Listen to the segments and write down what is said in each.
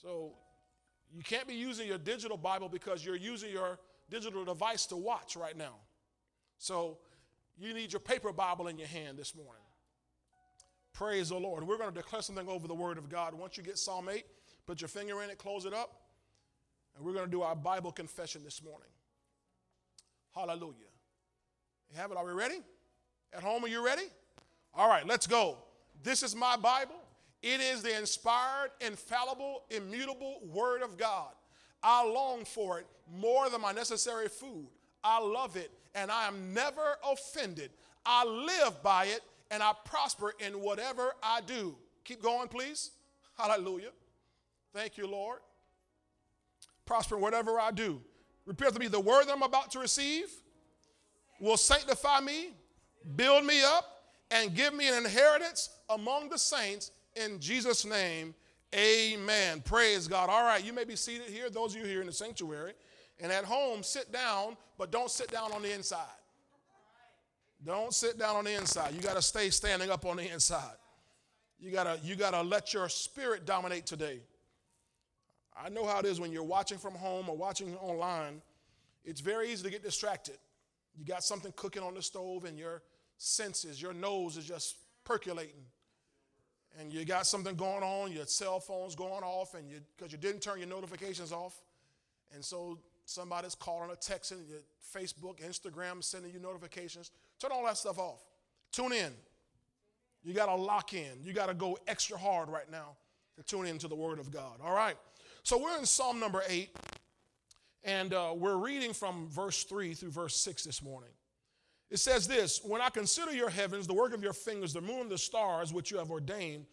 So you can't be using your digital Bible because you're using your digital device to watch right now. So you need your paper Bible in your hand this morning. Praise the Lord. We're going to declare something over the Word of God. Once you get Psalm 8, put your finger in it, close it up, and we're going to do our Bible confession this morning. Hallelujah. You have it? Are we ready? At home, are you ready? All right, let's go. This is my Bible. It is the inspired, infallible, immutable Word of God. I long for it more than my necessary food. I love it, and I am never offended. I live by it, and I prosper in whatever I do. Keep going, please. Hallelujah. Thank you, Lord. Prosper in whatever I do. Repeat to me the word that I'm about to receive will sanctify me, build me up, and give me an inheritance among the saints in Jesus' name. Amen. Praise God. All right, you may be seated here, those of you here in the sanctuary. And at home, sit down, but don't sit down on the inside. Don't sit down on the inside. You got to stay standing up on the inside. You got to you got to let your spirit dominate today. I know how it is when you're watching from home or watching online. It's very easy to get distracted. You got something cooking on the stove and your senses, your nose is just percolating. And you got something going on, your cell phone's going off and you because you didn't turn your notifications off. And so somebody's calling or texting, your Facebook, Instagram sending you notifications. Turn all that stuff off. Tune in. You got to lock in. You got to go extra hard right now to tune into the Word of God. All right. So we're in Psalm number eight, and uh, we're reading from verse three through verse six this morning. It says this When I consider your heavens, the work of your fingers, the moon, the stars, which you have ordained,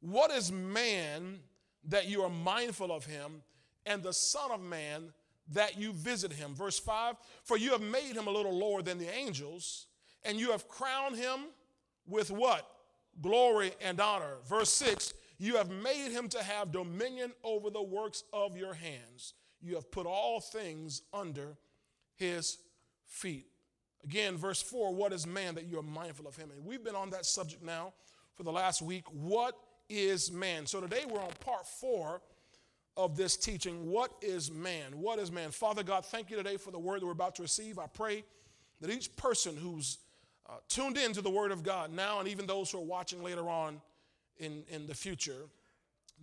what is man that you are mindful of him, and the Son of Man that you visit him? Verse 5 For you have made him a little lower than the angels, and you have crowned him with what? Glory and honor. Verse 6 You have made him to have dominion over the works of your hands. You have put all things under his feet. Again, verse 4 What is man that you are mindful of him? And we've been on that subject now for the last week. What is man? So today we're on part four of this teaching. What is man? What is man? Father God, thank you today for the word that we're about to receive. I pray that each person who's uh, tuned in to the word of God now, and even those who are watching later on in, in the future,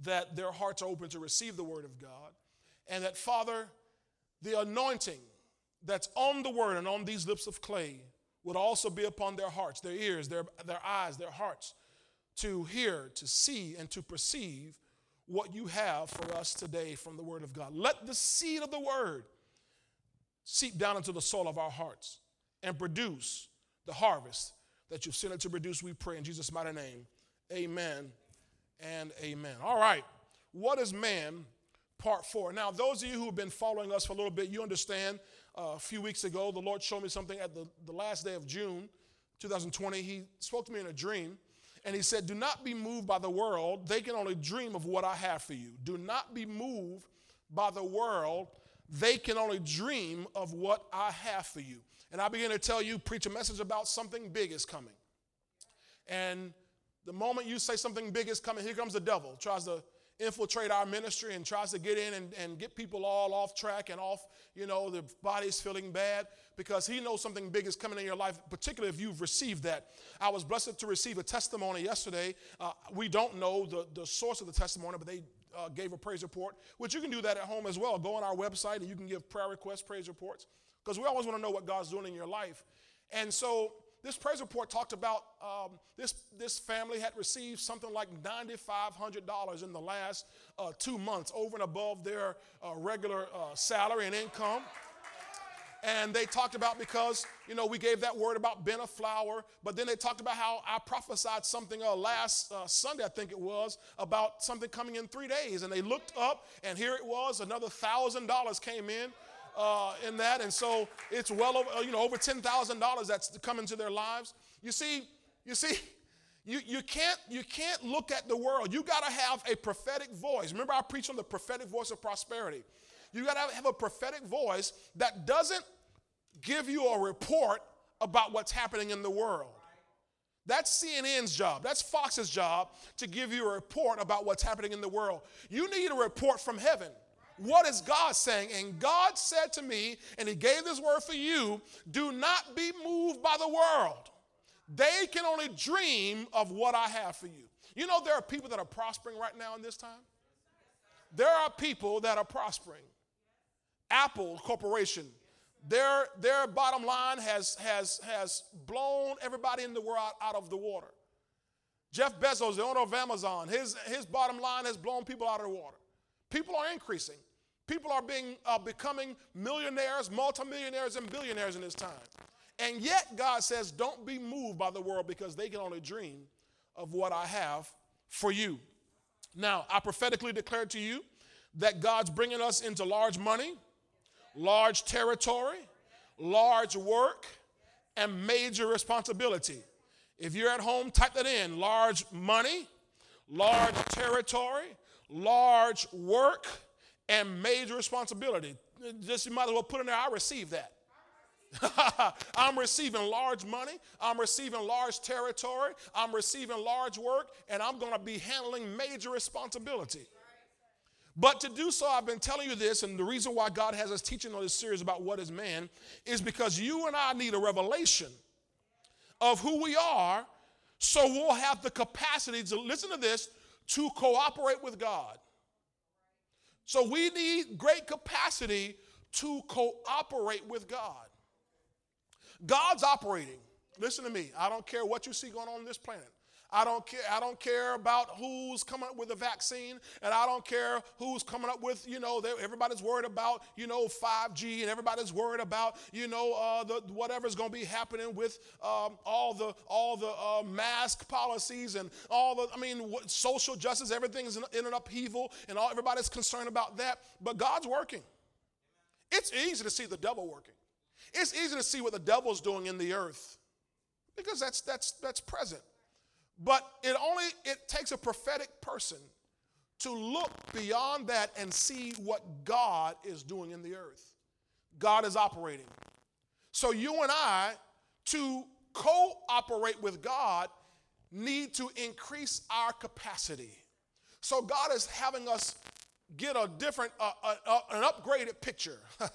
that their hearts are open to receive the word of God. And that, Father, the anointing that's on the word and on these lips of clay would also be upon their hearts, their ears, their, their eyes, their hearts, to hear, to see, and to perceive what you have for us today from the Word of God. Let the seed of the Word seep down into the soul of our hearts and produce the harvest that you've sent it to produce, we pray in Jesus' mighty name. Amen and amen. All right. What is man? Part four. Now, those of you who have been following us for a little bit, you understand a few weeks ago, the Lord showed me something at the, the last day of June 2020. He spoke to me in a dream and he said, Do not be moved by the world. They can only dream of what I have for you. Do not be moved by the world. They can only dream of what I have for you. And I begin to tell you, preach a message about something big is coming. And the moment you say something big is coming, here comes the devil, tries to infiltrate our ministry and tries to get in and, and get people all off track and off, you know, the body's feeling bad because he knows something big is coming in your life, particularly if you've received that. I was blessed to receive a testimony yesterday. Uh, we don't know the, the source of the testimony, but they uh, gave a praise report, which you can do that at home as well. Go on our website and you can give prayer requests, praise reports, because we always want to know what God's doing in your life. And so this praise report talked about um, this, this family had received something like $9,500 in the last uh, two months, over and above their uh, regular uh, salary and income. And they talked about because, you know, we gave that word about Ben a flower, but then they talked about how I prophesied something uh, last uh, Sunday, I think it was, about something coming in three days. And they looked up, and here it was, another $1,000 came in uh, in that. And so it's well over, uh, you know, over $10,000 that's come into their lives. You see, you see, you, you, can't, you can't look at the world. You got to have a prophetic voice. Remember, I preached on the prophetic voice of prosperity. You got to have a prophetic voice that doesn't give you a report about what's happening in the world. That's CNN's job. That's Fox's job to give you a report about what's happening in the world. You need a report from heaven. What is God saying? And God said to me, and He gave this word for you do not be moved by the world. They can only dream of what I have for you. You know, there are people that are prospering right now in this time. There are people that are prospering. Apple Corporation, their, their bottom line has, has, has blown everybody in the world out, of the water. Jeff Bezos, the owner of Amazon, his, his bottom line has blown people out of the water. People are increasing. People are being, uh, becoming millionaires, multimillionaires, and billionaires in this time. And yet, God says, don't be moved by the world because they can only dream of what I have for you. Now, I prophetically declare to you that God's bringing us into large money, large territory, large work, and major responsibility. If you're at home, type that in large money, large territory, large work, and major responsibility. Just you might as well put in there, I receive that. I'm receiving large money. I'm receiving large territory. I'm receiving large work, and I'm going to be handling major responsibility. But to do so, I've been telling you this, and the reason why God has us teaching on this series about what is man is because you and I need a revelation of who we are so we'll have the capacity to listen to this to cooperate with God. So we need great capacity to cooperate with God. God's operating. Listen to me. I don't care what you see going on on this planet. I don't care. I don't care about who's coming up with a vaccine, and I don't care who's coming up with. You know, everybody's worried about you know 5G, and everybody's worried about you know uh, the whatever's going to be happening with um, all the all the uh, mask policies and all the. I mean, what, social justice. Everything is in, in an upheaval, and all everybody's concerned about that. But God's working. It's easy to see the devil working. It's easy to see what the devil's doing in the earth because that's that's that's present. But it only it takes a prophetic person to look beyond that and see what God is doing in the earth. God is operating. So you and I to cooperate with God need to increase our capacity. So God is having us get a different, uh, uh, uh, an upgraded picture.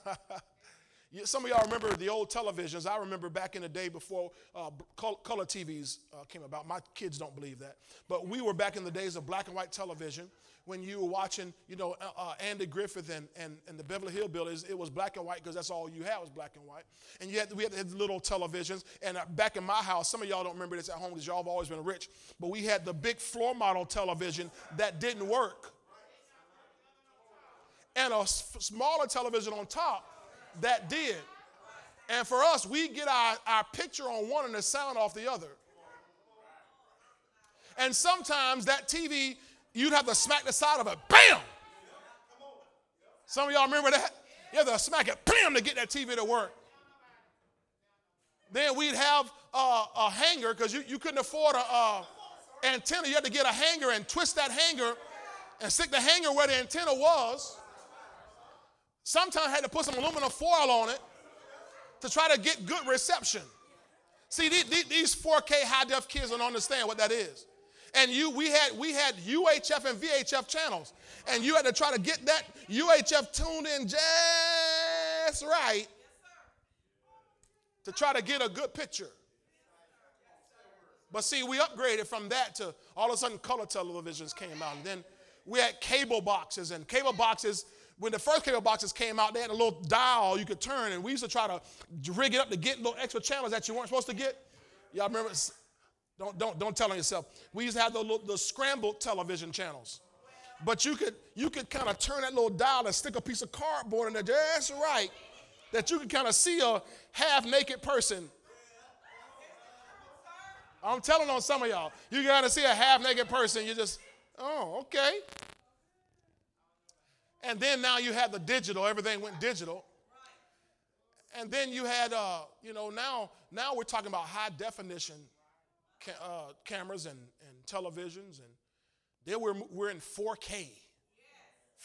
Some of y'all remember the old televisions. I remember back in the day before uh, color TVs uh, came about. My kids don't believe that. But we were back in the days of black and white television when you were watching, you know, uh, uh Andy Griffith and, and, and the Beverly Hillbillies. It was black and white because that's all you had was black and white. And you had, we had little televisions. And uh, back in my house, some of y'all don't remember this at home because y'all have always been rich. But we had the big floor model television that didn't work. And a smaller television on top that did. And for us, we get our, our picture on one and the sound off the other. And sometimes that TV, you'd have to smack the side of it, bam! Some of y'all remember that? You have to smack it, bam, to get that TV to work. Then we'd have uh, a hanger because you, you couldn't afford a antenna. You had to get a hanger and twist that hanger and stick the hanger where the antenna was. Sometimes I had to put some aluminum foil on it to try to get good reception. See, these 4K high def kids don't understand what that is. And you, we had we had UHF and VHF channels, and you had to try to get that UHF tuned in just right to try to get a good picture. But see, we upgraded from that to all of a sudden color televisions came out, and then we had cable boxes, and cable boxes when the first cable boxes came out, they had a little dial you could turn, and we used to try to rig it up to get little extra channels that you weren't supposed to get. Y'all remember? Don't, don't, don't tell on yourself. We used to have the, little, the scrambled television channels. But you could, you could kind of turn that little dial and stick a piece of cardboard in there just right that you could kind of see a half naked person. I'm telling on some of y'all. You got to see a half naked person. You just, oh, okay. And then now you had the digital, everything went digital. And then you had, uh, you know, now, now we're talking about high definition ca- uh, cameras and, and televisions. And then we're, we're in 4K.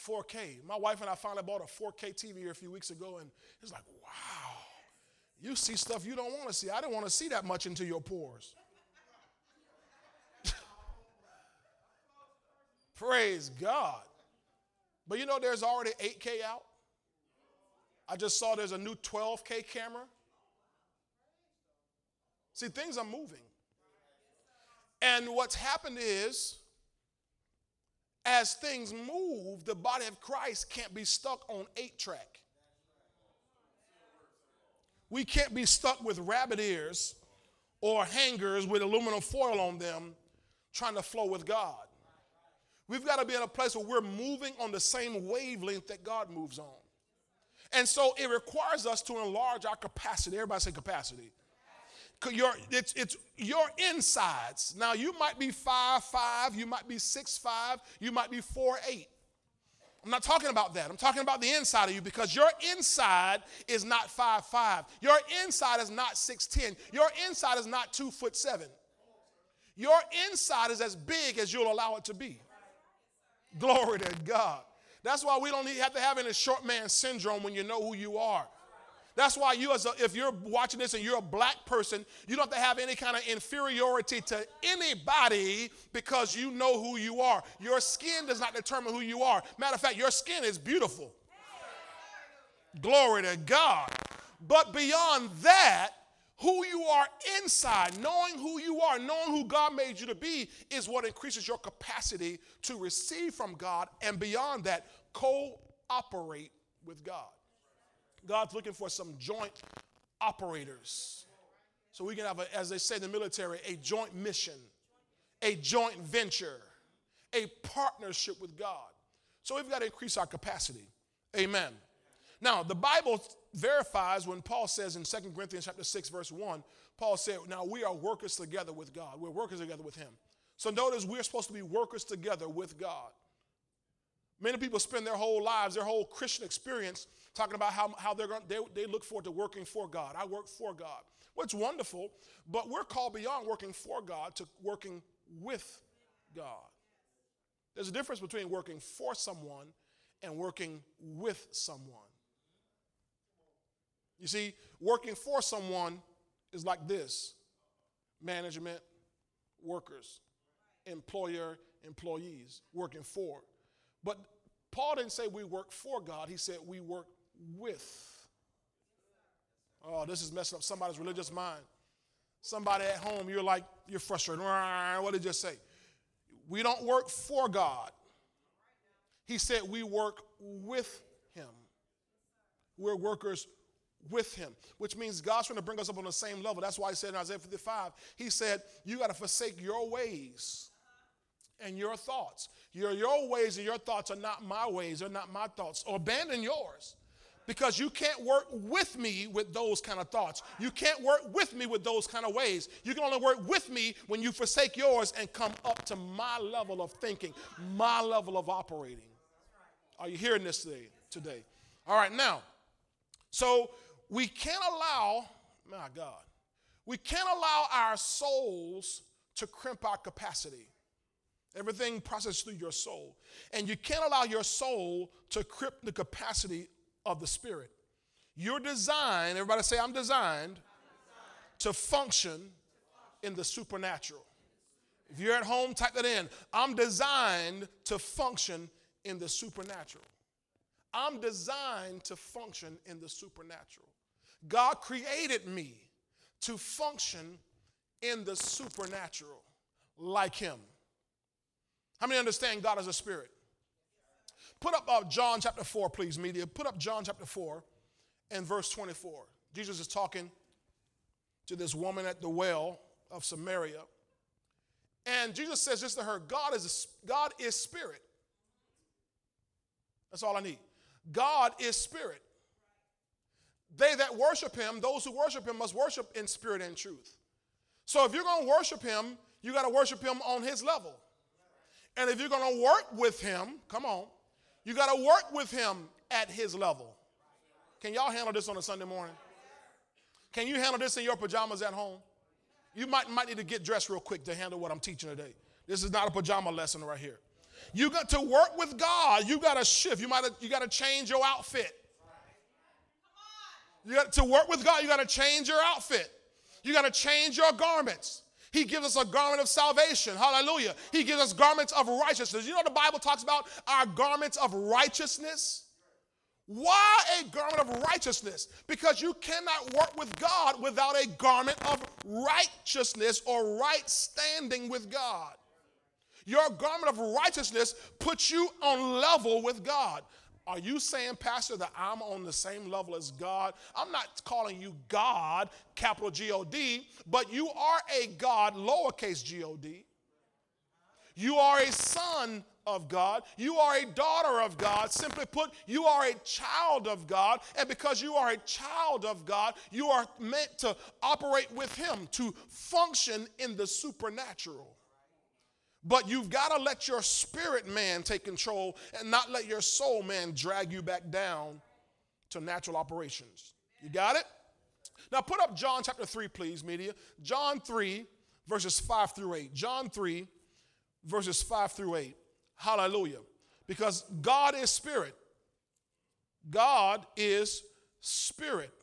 4K. My wife and I finally bought a 4K TV here a few weeks ago, and it's like, wow, you see stuff you don't want to see. I didn't want to see that much into your pores. Praise God. But you know, there's already 8K out. I just saw there's a new 12K camera. See, things are moving. And what's happened is, as things move, the body of Christ can't be stuck on eight track. We can't be stuck with rabbit ears or hangers with aluminum foil on them trying to flow with God. We've got to be in a place where we're moving on the same wavelength that God moves on. And so it requires us to enlarge our capacity. Everybody say capacity. Your, it's, it's your insides. Now, you might be five five, you might be six five, you might be four eight. I'm not talking about that. I'm talking about the inside of you because your inside is not five five. Your inside is not 6'10. Your inside is not two foot seven. Your inside is as big as you'll allow it to be. Glory to God. That's why we don't have to have any short man syndrome when you know who you are. That's why you, as a, if you're watching this and you're a black person, you don't have to have any kind of inferiority to anybody because you know who you are. Your skin does not determine who you are. Matter of fact, your skin is beautiful. Glory to God. But beyond that, who you are inside, knowing who you are, knowing who God made you to be, is what increases your capacity to receive from God and beyond that, cooperate with God. God's looking for some joint operators. So we can have, a, as they say in the military, a joint mission, a joint venture, a partnership with God. So we've got to increase our capacity. Amen. Now, the Bible verifies when Paul says in 2 Corinthians chapter 6, verse 1, Paul said, Now we are workers together with God. We're workers together with Him. So notice we're supposed to be workers together with God. Many people spend their whole lives, their whole Christian experience, talking about how, how they're going, they, they look forward to working for God. I work for God. Well, it's wonderful, but we're called beyond working for God to working with God. There's a difference between working for someone and working with someone. You see, working for someone is like this management, workers, employer, employees, working for. But Paul didn't say we work for God, he said we work with. Oh, this is messing up somebody's religious mind. Somebody at home, you're like, you're frustrated. What did you just say? We don't work for God. He said we work with Him. We're workers with Him, which means God's trying to bring us up on the same level. That's why He said in Isaiah 55, He said, You got to forsake your ways and your thoughts. Your, your ways and your thoughts are not my ways, they're not my thoughts. Or abandon yours. Because you can't work with me with those kind of thoughts. You can't work with me with those kind of ways. You can only work with me when you forsake yours and come up to my level of thinking, my level of operating. Are you hearing this today? today? All right, now, so we can't allow, my God, we can't allow our souls to crimp our capacity. Everything processes through your soul. And you can't allow your soul to crimp the capacity of the spirit. You're designed, everybody say, I'm designed, I'm designed. to function in the supernatural. If you're at home, type that in. I'm designed to function in the supernatural. I'm designed to function in the supernatural. God created me to function in the supernatural like Him. How many understand God as a spirit? Put up uh, John chapter 4, please, media. Put up John chapter 4 and verse 24. Jesus is talking to this woman at the well of Samaria. And Jesus says this to her God is, God is spirit. That's all I need. God is spirit. They that worship him, those who worship him, must worship in spirit and truth. So if you're going to worship him, you got to worship him on his level. And if you're going to work with him, come on, you got to work with him at his level. Can y'all handle this on a Sunday morning? Can you handle this in your pajamas at home? You might, might need to get dressed real quick to handle what I'm teaching today. This is not a pajama lesson right here. You got to work with God. You got to shift. You might you got to change your outfit. You got to work with God. You got to change your outfit. You got to change your garments. He gives us a garment of salvation. Hallelujah. He gives us garments of righteousness. You know the Bible talks about our garments of righteousness? Why a garment of righteousness? Because you cannot work with God without a garment of righteousness or right standing with God. Your garment of righteousness puts you on level with God. Are you saying, Pastor, that I'm on the same level as God? I'm not calling you God, capital G O D, but you are a God, lowercase g o d. You are a son of God. You are a daughter of God. Simply put, you are a child of God. And because you are a child of God, you are meant to operate with Him, to function in the supernatural. But you've got to let your spirit man take control and not let your soul man drag you back down to natural operations. You got it? Now put up John chapter 3, please, media. John 3, verses 5 through 8. John 3, verses 5 through 8. Hallelujah. Because God is spirit. God is spirit.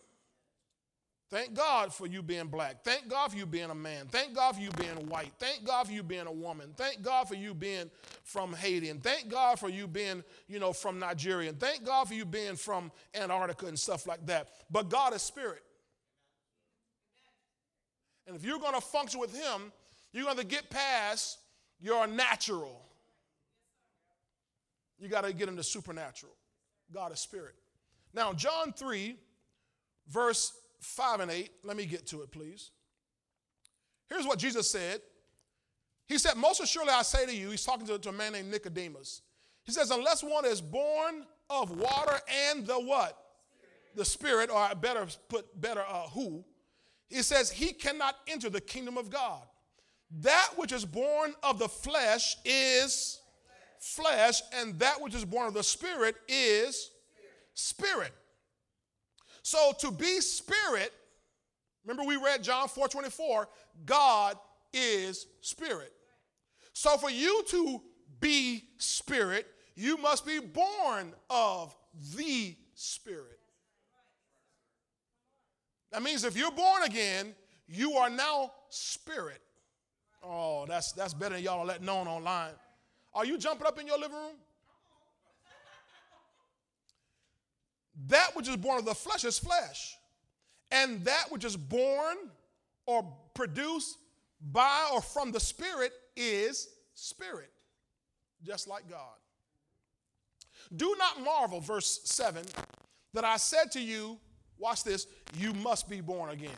Thank God for you being black. Thank God for you being a man. Thank God for you being white. Thank God for you being a woman. Thank God for you being from Haiti. And thank God for you being, you know, from Nigeria. And thank God for you being from Antarctica and stuff like that. But God is spirit. And if you're going to function with Him, you're going to get past your natural. You got to get into supernatural. God is spirit. Now, John 3, verse 5 and 8. Let me get to it, please. Here's what Jesus said. He said, Most assuredly I say to you, he's talking to, to a man named Nicodemus. He says, Unless one is born of water and the what? The Spirit, or better put better uh, who. He says, He cannot enter the kingdom of God. That which is born of the flesh is flesh, and that which is born of the Spirit is spirit. So to be spirit, remember we read John 4 24, God is spirit. So for you to be spirit, you must be born of the spirit. That means if you're born again, you are now spirit. Oh, that's that's better than y'all let known online. Are you jumping up in your living room? That which is born of the flesh is flesh, and that which is born or produced by or from the Spirit is spirit, just like God. Do not marvel, verse 7, that I said to you, watch this, you must be born again.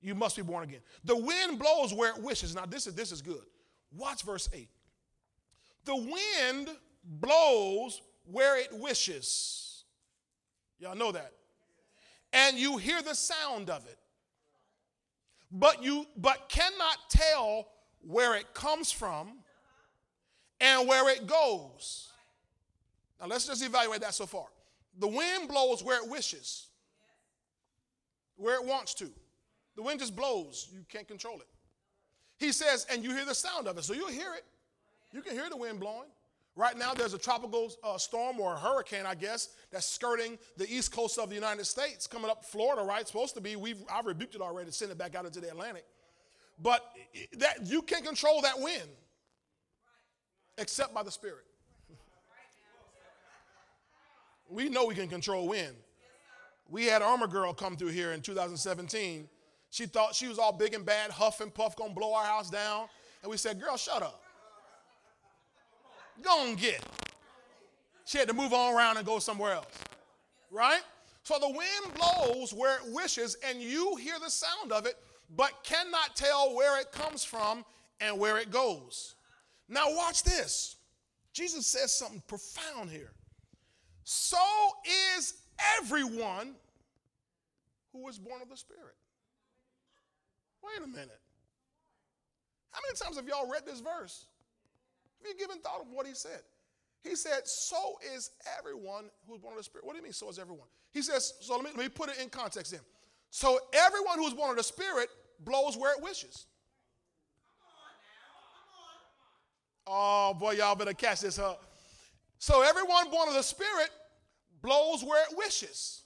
You must be born again. The wind blows where it wishes. Now, this is, this is good. Watch verse 8. The wind blows where it wishes Y'all know that. And you hear the sound of it. But you but cannot tell where it comes from and where it goes. Now let's just evaluate that so far. The wind blows where it wishes. Where it wants to. The wind just blows. You can't control it. He says, and you hear the sound of it. So you'll hear it. You can hear the wind blowing. Right now, there's a tropical uh, storm or a hurricane, I guess, that's skirting the east coast of the United States, coming up Florida, right? It's supposed to be. We've I've rebuked it already, send it back out into the Atlantic. But that you can't control that wind, except by the Spirit. we know we can control wind. We had Irma Girl come through here in 2017. She thought she was all big and bad, huff and puff, gonna blow our house down. And we said, Girl, shut up. Go and get. She had to move on around and go somewhere else. Right? So the wind blows where it wishes, and you hear the sound of it, but cannot tell where it comes from and where it goes. Now, watch this. Jesus says something profound here. So is everyone who was born of the Spirit. Wait a minute. How many times have y'all read this verse? Have you given thought of what he said? He said, So is everyone who's born of the Spirit. What do you mean, so is everyone? He says, So let me, let me put it in context then. So everyone who's born of the Spirit blows where it wishes. Oh boy, y'all better catch this, huh? So everyone born of the Spirit blows where it wishes.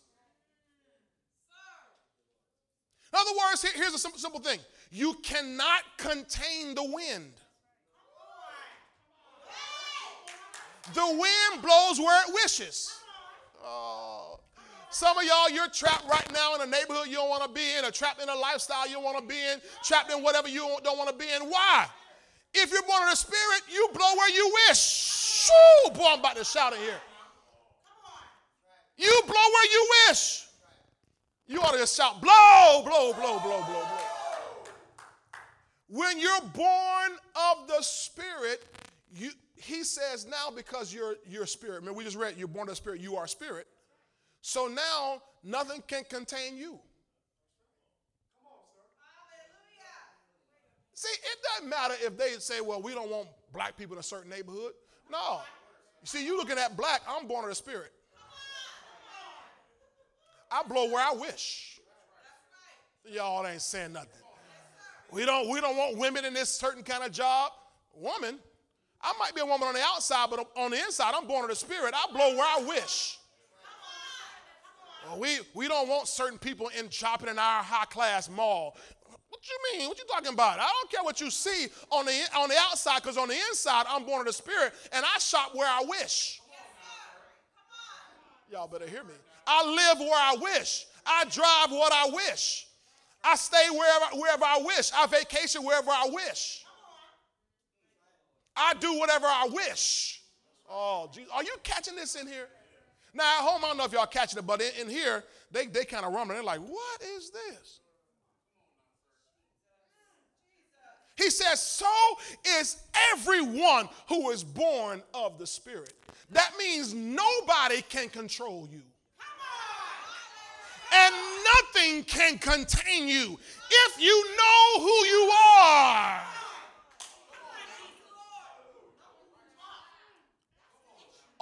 In other words, here's a simple thing You cannot contain the wind. The wind blows where it wishes. Oh. Some of y'all, you're trapped right now in a neighborhood you don't want to be in, or trapped in a lifestyle you don't want to be in, trapped in whatever you don't want to be in. Why? If you're born of the Spirit, you blow where you wish. Shoo! Boy, I'm about to shout in here. You blow where you wish. You ought to just shout, blow, blow, blow, blow, blow, blow. When you're born of the Spirit, you, he says now because you're, you're spirit. I mean, we just read you're born of the Spirit, you are spirit. So now nothing can contain you. See, it doesn't matter if they say, well, we don't want black people in a certain neighborhood. No. You see, you looking at black, I'm born of the Spirit. I blow where I wish. Y'all ain't saying nothing. We don't, we don't want women in this certain kind of job. Woman, I might be a woman on the outside, but on the inside, I'm born of the Spirit. I blow where I wish. Well, uh, we, we don't want certain people in shopping in our high class mall. What you mean? What you talking about? I don't care what you see on the, on the outside, because on the inside, I'm born of the Spirit, and I shop where I wish. Y'all better hear me. I live where I wish. I drive what I wish. I stay wherever, wherever I wish. I vacation wherever I wish. I do whatever I wish. Oh, geez. Are you catching this in here? Now, at home, I don't know if y'all catching it, but in, in here, they, they kind of rumbling. They're like, what is this? He says, so is everyone who is born of the Spirit. That means nobody can control you. And nothing can contain you if you know who you are.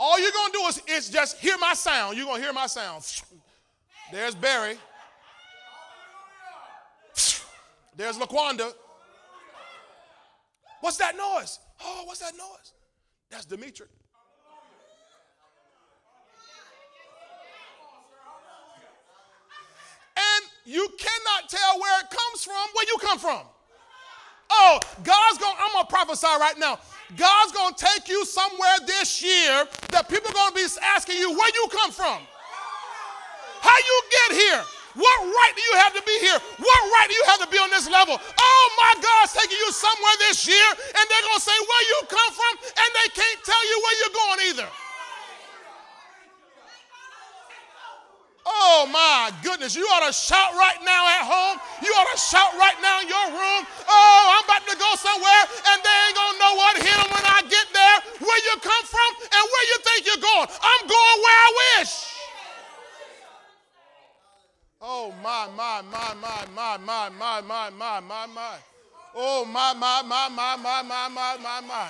All you're going to do is, is just hear my sound. You're going to hear my sound. There's Barry. There's LaQuanda. What's that noise? Oh, what's that noise? That's Dimitri. And you cannot tell where it comes from, where you come from. Oh, God's going, to I'm going to prophesy right now. God's going to take you somewhere this year that people are going to be asking you where you come from. How you get here? What right do you have to be here? What right do you have to be on this level? Oh my God's taking you somewhere this year and they're going to say where you come from and they can't tell you where you're going either. Oh my goodness, you ought to shout right now at home. You ought to shout right now in your room. Oh, I'm about to go somewhere and they ain't gonna know what hit them when I get there, where you come from and where you think you're going. I'm going where I wish. Oh my, my, my, my, my, my, my, my, my, my, my. Oh my, my, my, my, my, my, my, my, my.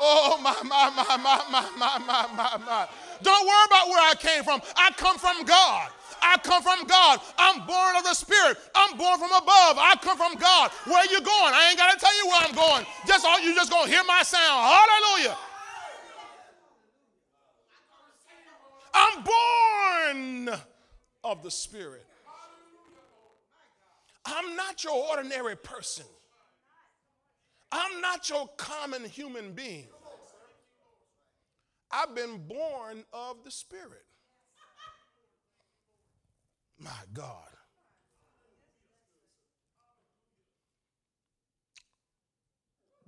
Oh my, my, my, my, my, my, my, my, my. Don't worry about where I came from. I come from God. I come from God. I'm born of the Spirit. I'm born from above. I come from God. Where you going? I ain't got to tell you where I'm going. Just all you just gonna hear my sound. Hallelujah. I'm born of the Spirit. I'm not your ordinary person. I'm not your common human being. I've been born of the Spirit. My God.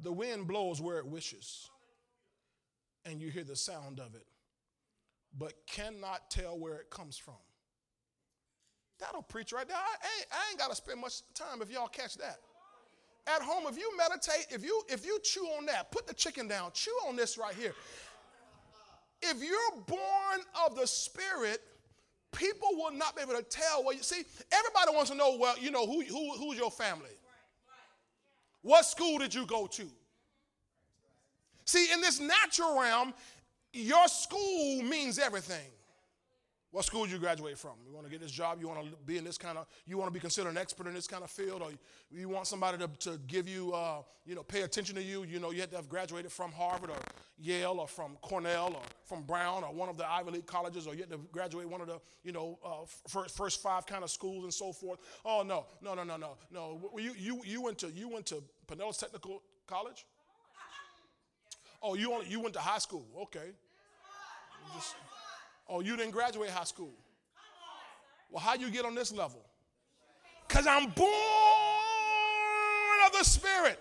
The wind blows where it wishes, and you hear the sound of it, but cannot tell where it comes from. That'll preach right there. I ain't, I ain't got to spend much time if y'all catch that. At home, if you meditate, if you if you chew on that, put the chicken down, chew on this right here. If you're born of the Spirit, people will not be able to tell Well, you see. Everybody wants to know, well, you know, who, who who's your family? What school did you go to? See, in this natural realm, your school means everything. What school do you graduate from? You want to get this job? You want to be in this kind of? You want to be considered an expert in this kind of field, or you want somebody to, to give you, uh, you know, pay attention to you? You know, you have to have graduated from Harvard or Yale or from Cornell or from Brown or one of the Ivy League colleges, or you have to graduate one of the, you know, uh, first, first five kind of schools and so forth. Oh no, no, no, no, no, no. You you you went to you went to Pinellas Technical College. Oh, you only you went to high school? Okay. Just, Oh, you didn't graduate high school. Well, how you get on this level? Because I'm born of the Spirit.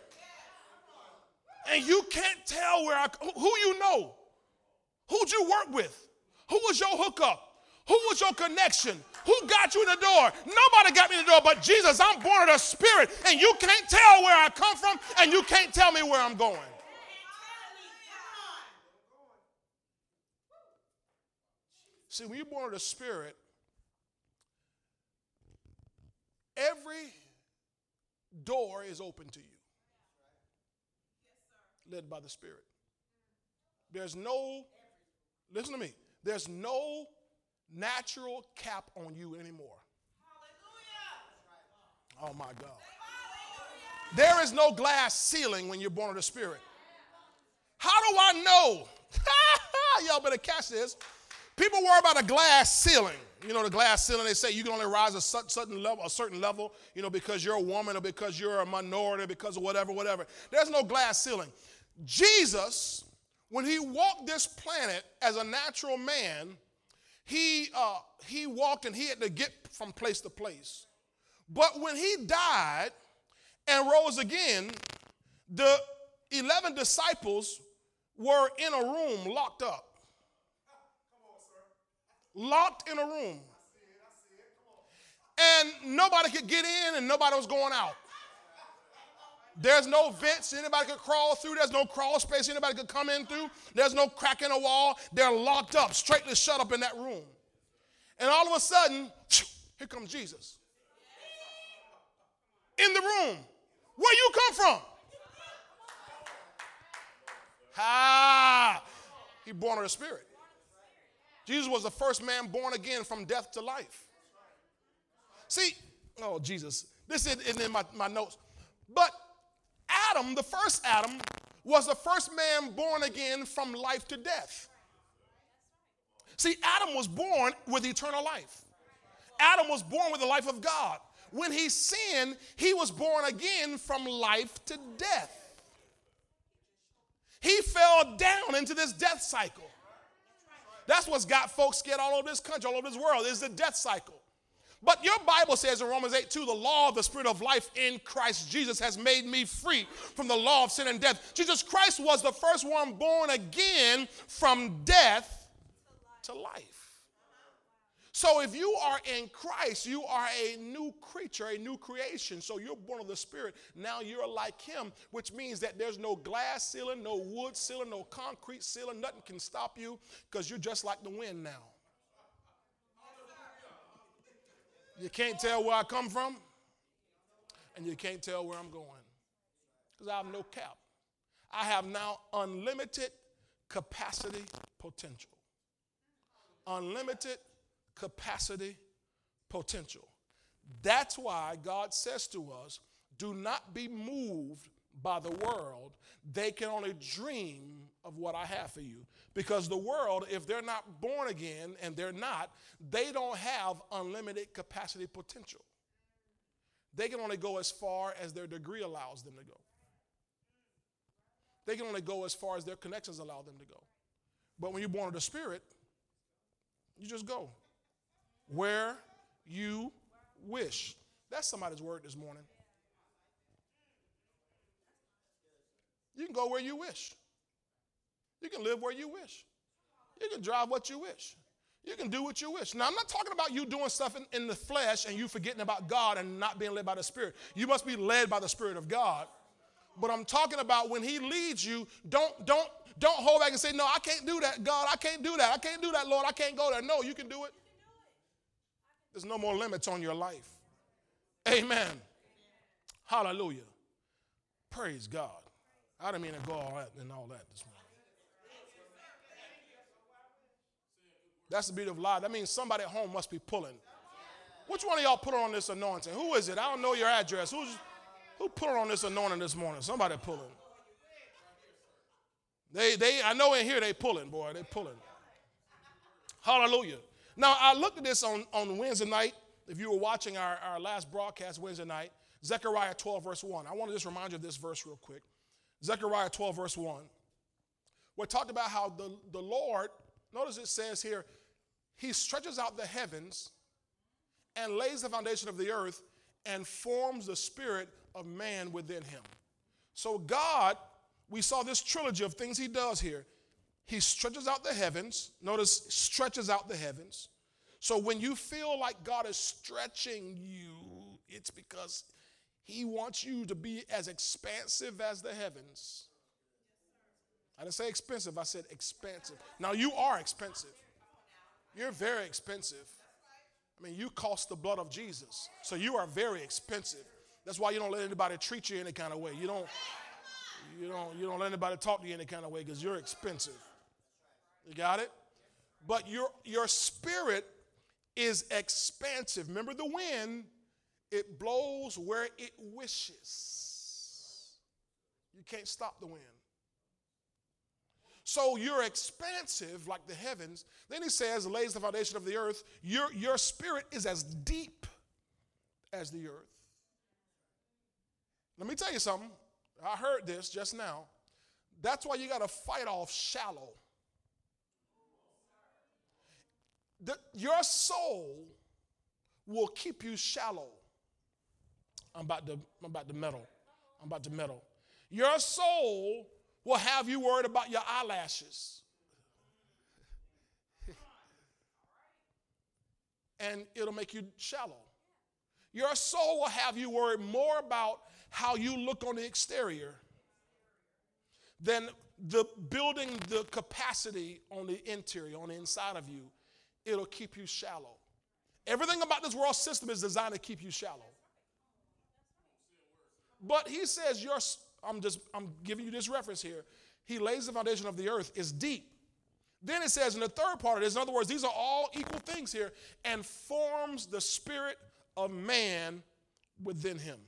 And you can't tell where I, who you know, who'd you work with, who was your hookup, who was your connection, who got you in the door. Nobody got me in the door but Jesus. I'm born of the Spirit, and you can't tell where I come from, and you can't tell me where I'm going. See, when you're born of the Spirit, every door is open to you, led by the Spirit. There's no, listen to me, there's no natural cap on you anymore. Hallelujah. Oh my God. There is no glass ceiling when you're born of the Spirit. How do I know? Y'all better catch this. People worry about a glass ceiling. You know, the glass ceiling, they say you can only rise a certain level, a certain level, you know, because you're a woman or because you're a minority, because of whatever, whatever. There's no glass ceiling. Jesus, when he walked this planet as a natural man, he, uh, he walked and he had to get from place to place. But when he died and rose again, the 11 disciples were in a room locked up locked in a room. And nobody could get in and nobody was going out. There's no vents anybody could crawl through. There's no crawl space anybody could come in through. There's no crack in a wall. They're locked up, straightly shut up in that room. And all of a sudden, here comes Jesus. In the room. Where you come from? Ah, he born of the Spirit. Jesus was the first man born again from death to life. See, oh, Jesus, this isn't in my, my notes. But Adam, the first Adam, was the first man born again from life to death. See, Adam was born with eternal life. Adam was born with the life of God. When he sinned, he was born again from life to death. He fell down into this death cycle. That's what's got folks scared all over this country, all over this world, is the death cycle. But your Bible says in Romans 8 2, the law of the Spirit of life in Christ Jesus has made me free from the law of sin and death. Jesus Christ was the first one born again from death to life. So if you are in Christ, you are a new creature, a new creation. So you're born of the Spirit. Now you're like Him, which means that there's no glass ceiling, no wood ceiling, no concrete ceiling. Nothing can stop you because you're just like the wind now. You can't tell where I come from, and you can't tell where I'm going because I have no cap. I have now unlimited capacity potential. Unlimited capacity, potential. That's why God says to us, do not be moved by the world. They can only dream of what I have for you. Because the world, if they're not born again, and they're not, they don't have unlimited capacity potential. They can only go as far as their degree allows them to go. They can only go as far as their connections allow them to go. But when you're born of the Spirit, you just go where you wish. That's somebody's word this morning. You can go where you wish. You can live where you wish. You can drive what you wish. You can do what you wish. Now, I'm not talking about you doing stuff in, in, the flesh and you forgetting about God and not being led by the Spirit. You must be led by the Spirit of God. But I'm talking about when He leads you, don't, don't, don't hold back and say, No, I can't do that, God. I can't do that. I can't do that, Lord. I can't go there. No, you can do it. There's no more limits on your life. Amen. Hallelujah. Praise God. I didn't mean to go all that and all that this morning. That's the beauty of life. That means somebody at home must be pulling. Which one of y'all put on this anointing? Who is it? I don't know your address. Who's who put on this anointing this morning? Somebody pulling. They, they, I know in here they pulling, boy. They pulling. Hallelujah. Now I looked at this on, on Wednesday night. If you were watching our, our last broadcast Wednesday night, Zechariah 12, verse 1. I want to just remind you of this verse real quick. Zechariah 12, verse 1. We talked about how the, the Lord, notice it says here, He stretches out the heavens and lays the foundation of the earth and forms the spirit of man within him. So, God, we saw this trilogy of things He does here. He stretches out the heavens. Notice, stretches out the heavens. So, when you feel like God is stretching you, it's because He wants you to be as expansive as the heavens. I didn't say expensive, I said expansive. Now, you are expensive. You're very expensive. I mean, you cost the blood of Jesus. So you are very expensive. That's why you don't let anybody treat you any kind of way. You don't, you don't, you don't let anybody talk to you any kind of way because you're expensive. You got it? But your, your spirit is expansive. Remember the wind, it blows where it wishes. You can't stop the wind. So you're expansive like the heavens. Then he says, lays the foundation of the earth. Your, your spirit is as deep as the earth. Let me tell you something. I heard this just now. That's why you got to fight off shallow. The, your soul will keep you shallow. I'm about to, I'm about to meddle. I'm about to meddle. Your soul will have you worried about your eyelashes. and it'll make you shallow. Your soul will have you worried more about how you look on the exterior than the building the capacity on the interior, on the inside of you. It'll keep you shallow. Everything about this world system is designed to keep you shallow. But he says your I'm just I'm giving you this reference here. He lays the foundation of the earth is deep. Then it says in the third part of this, in other words, these are all equal things here, and forms the spirit of man within him.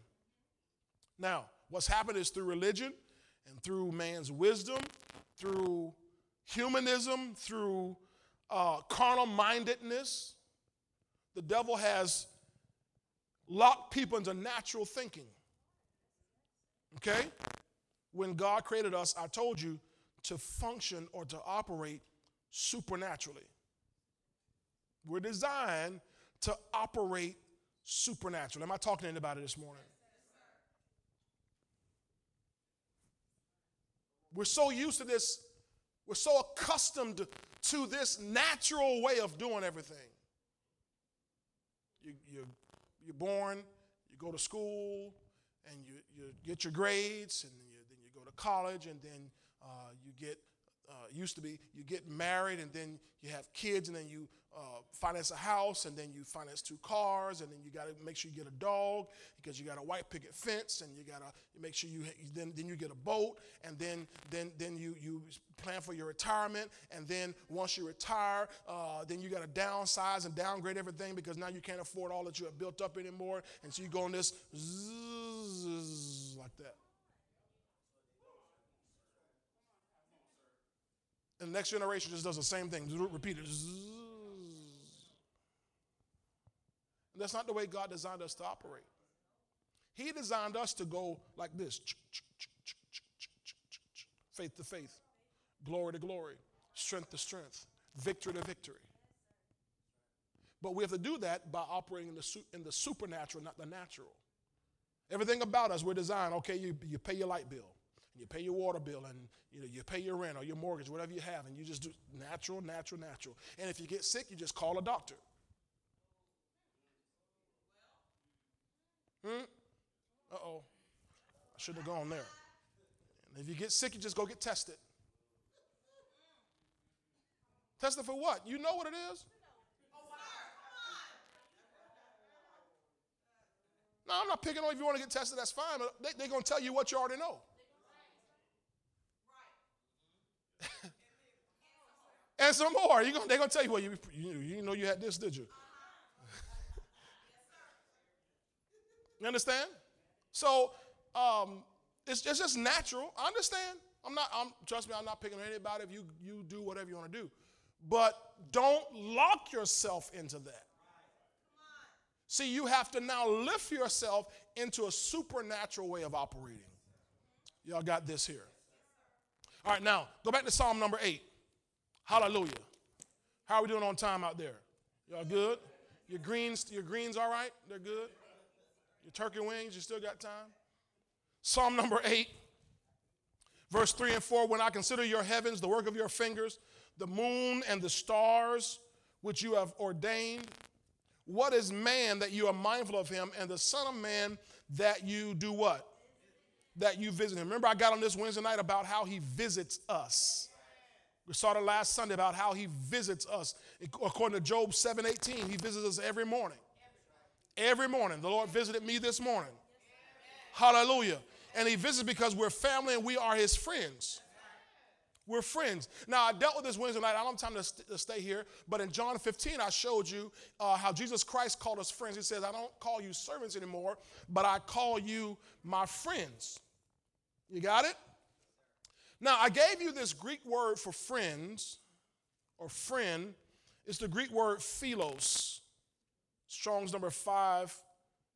Now, what's happened is through religion and through man's wisdom, through humanism, through uh, carnal mindedness, the devil has locked people into natural thinking. Okay? When God created us, I told you to function or to operate supernaturally. We're designed to operate supernaturally. Am I talking to anybody this morning? We're so used to this, we're so accustomed to this natural way of doing everything. You, you, you're born, you go to school, and you, you get your grades, and you, then you go to college, and then uh, you get, uh, used to be, you get married, and then you have kids, and then you uh, finance a house, and then you finance two cars, and then you got to make sure you get a dog because you got a white picket fence, and you got to make sure you then then you get a boat, and then then then you you plan for your retirement, and then once you retire, uh, then you got to downsize and downgrade everything because now you can't afford all that you have built up anymore, and so you go on this zzz, like that. And the next generation just does the same thing, repeat it. That's not the way God designed us to operate. He designed us to go like this faith to faith, glory to glory, strength to strength, victory to victory. But we have to do that by operating in the, in the supernatural, not the natural. Everything about us, we're designed, okay, you, you pay your light bill, and you pay your water bill, and you, know, you pay your rent or your mortgage, whatever you have, and you just do natural, natural, natural. And if you get sick, you just call a doctor. Hmm? Uh oh. I shouldn't have gone there. And if you get sick, you just go get tested. Tested for what? You know what it is? No, I'm not picking on you. if you want to get tested, that's fine, but they, they're going to tell you what you already know. And some more. You gonna, they're going to tell you, well, you, you, you know you had this, did you? you understand? So um, it's, it's just natural. I understand. I'm not, I'm, trust me, I'm not picking on anybody if you, you do whatever you want to do. But don't lock yourself into that. See, you have to now lift yourself into a supernatural way of operating. Y'all got this here. All right, now go back to Psalm number eight. Hallelujah. How are we doing on time out there? Y'all good? Your greens, your greens all right? They're good? Your turkey wings, you still got time? Psalm number eight, verse three and four. When I consider your heavens, the work of your fingers, the moon and the stars which you have ordained, what is man that you are mindful of him, and the Son of Man that you do what? That you visit him. Remember, I got on this Wednesday night about how he visits us. We started last Sunday about how he visits us. According to Job 7:18, he visits us every morning. Every morning. The Lord visited me this morning. Hallelujah. And he visits because we're family and we are his friends. We're friends. Now, I dealt with this Wednesday night. I don't have time to, st- to stay here, but in John 15, I showed you uh, how Jesus Christ called us friends. He says, I don't call you servants anymore, but I call you my friends. You got it? Now, I gave you this Greek word for friends or friend. It's the Greek word philos. Strong's number 5,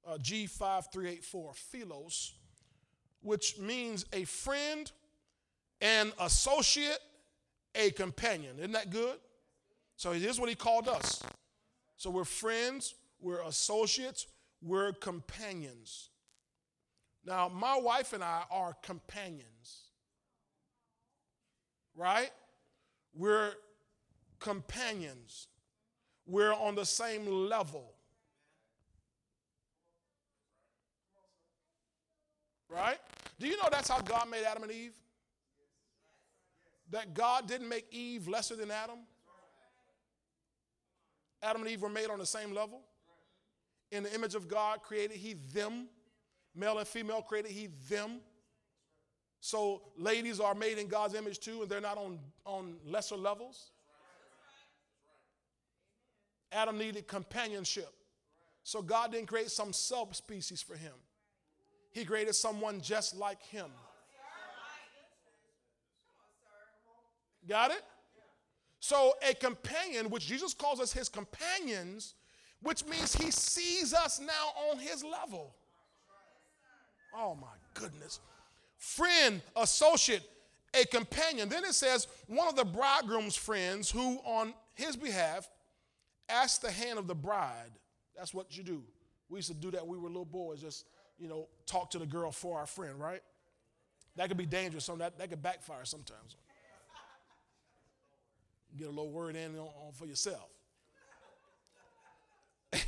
uh, G5384, philos, which means a friend an associate, a companion. Isn't that good? So here's what he called us. So we're friends, we're associates, we're companions. Now, my wife and I are companions. Right? We're companions. We're on the same level. Right? Do you know that's how God made Adam and Eve? that God didn't make Eve lesser than Adam? Adam and Eve were made on the same level. In the image of God created he them. Male and female created he them. So ladies are made in God's image too, and they're not on, on lesser levels. Adam needed companionship. So God didn't create some subspecies for him. He created someone just like him. Got it? So, a companion, which Jesus calls us his companions, which means he sees us now on his level. Oh my goodness. Friend, associate, a companion. Then it says, one of the bridegroom's friends who, on his behalf, asked the hand of the bride. That's what you do. We used to do that when we were little boys, just, you know, talk to the girl for our friend, right? That could be dangerous. Some that, that could backfire sometimes. Get a little word in on, on for yourself. this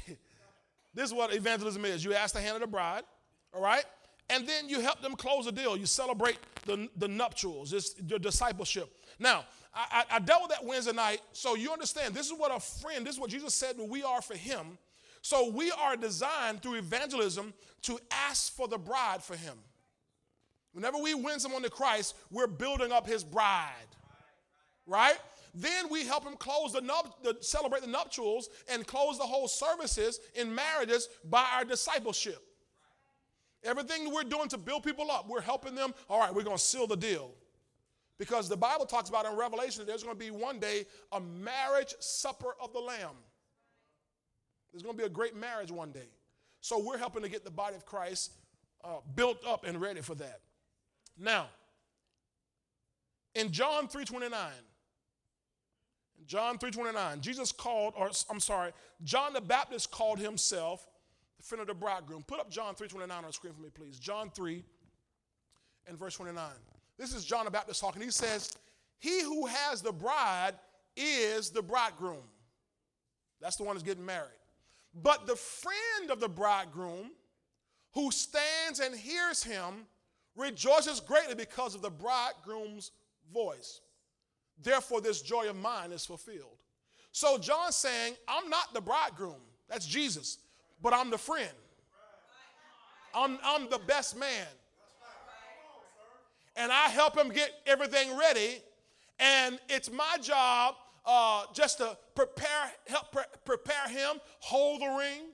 is what evangelism is. You ask the hand of the bride, all right? And then you help them close the deal. You celebrate the, the nuptials, it's your discipleship. Now, I, I, dealt with that Wednesday night, so you understand this is what a friend, this is what Jesus said we are for him. So we are designed through evangelism to ask for the bride for him. Whenever we win someone to Christ, we're building up his bride, right? Then we help him close the, nup- the celebrate the nuptials and close the whole services in marriages by our discipleship. Everything we're doing to build people up, we're helping them. All right, we're going to seal the deal. Because the Bible talks about in Revelation there's going to be one day a marriage supper of the Lamb. There's going to be a great marriage one day. So we're helping to get the body of Christ uh, built up and ready for that. Now, in John 3:29, John 3:29. Jesus called, or I'm sorry, John the Baptist called himself the friend of the bridegroom. Put up John 3:29 on the screen for me, please. John 3 and verse 29. This is John the Baptist talking. He says, He who has the bride is the bridegroom. That's the one who's getting married. But the friend of the bridegroom who stands and hears him rejoices greatly because of the bridegroom's voice. Therefore, this joy of mine is fulfilled. So John's saying, I'm not the bridegroom, that's Jesus, but I'm the friend. I'm, I'm the best man. And I help him get everything ready. And it's my job uh, just to prepare, help pre- prepare him, hold the ring.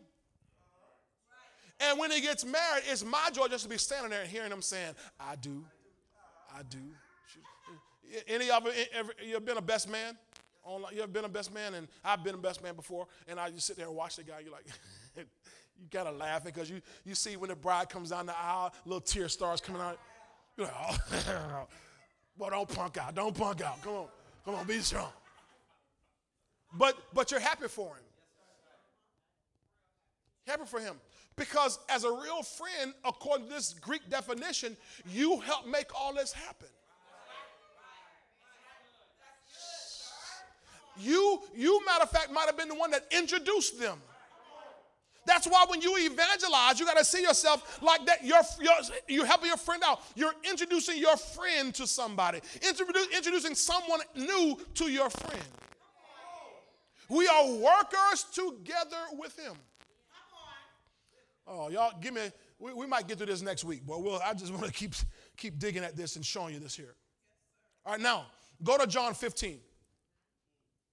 And when he gets married, it's my joy just to be standing there and hearing him saying, I do, I do. Any of you ever, been a best man? You ever been a best man? And I've been a best man before. And I just sit there and watch the guy. You're like, you gotta laugh because you, you see when the bride comes down the aisle, little tear starts coming out. You're like, oh, well, don't punk out. Don't punk out. Come on. Come on, be strong. But, but you're happy for him. Happy for him. Because as a real friend, according to this Greek definition, you help make all this happen. You, you matter of fact, might have been the one that introduced them. That's why when you evangelize, you got to see yourself like that. You're, you're, you're helping your friend out. You're introducing your friend to somebody, Introduce, introducing someone new to your friend. We are workers together with him. Oh, y'all, give me. We, we might get through this next week, but we'll, I just want to keep keep digging at this and showing you this here. All right, now go to John 15.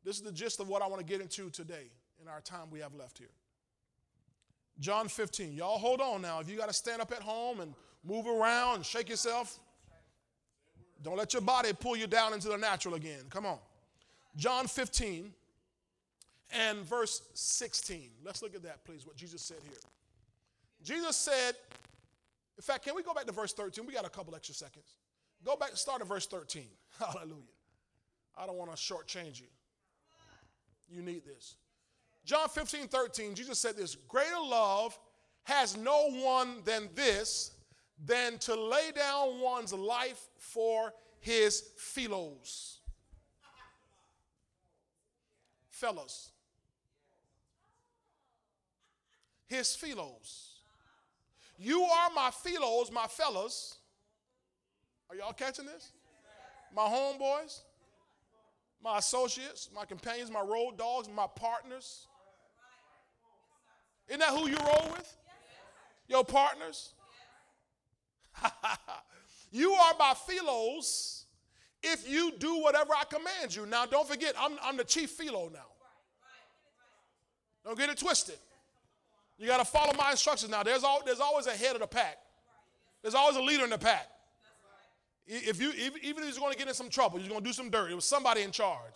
This is the gist of what I want to get into today in our time we have left here. John 15. Y'all hold on now. If you got to stand up at home and move around and shake yourself, don't let your body pull you down into the natural again. Come on. John 15 and verse 16. Let's look at that, please, what Jesus said here. Jesus said, in fact, can we go back to verse 13? We got a couple extra seconds. Go back, start at verse 13. Hallelujah. I don't want to shortchange you. You need this. John 15, 13, Jesus said this Greater love has no one than this, than to lay down one's life for his fellows. Fellows. His fellows. You are my fellows, my fellas. Are y'all catching this? My homeboys, my associates, my companions, my road dogs, my partners. Isn't that who you roll with? Your partners? you are my philos if you do whatever I command you. Now, don't forget, I'm, I'm the chief philo now. Don't get it twisted. You got to follow my instructions now. There's, all, there's always a head of the pack. There's always a leader in the pack. If you, even if you're going to get in some trouble, you're going to do some dirt. It was somebody in charge.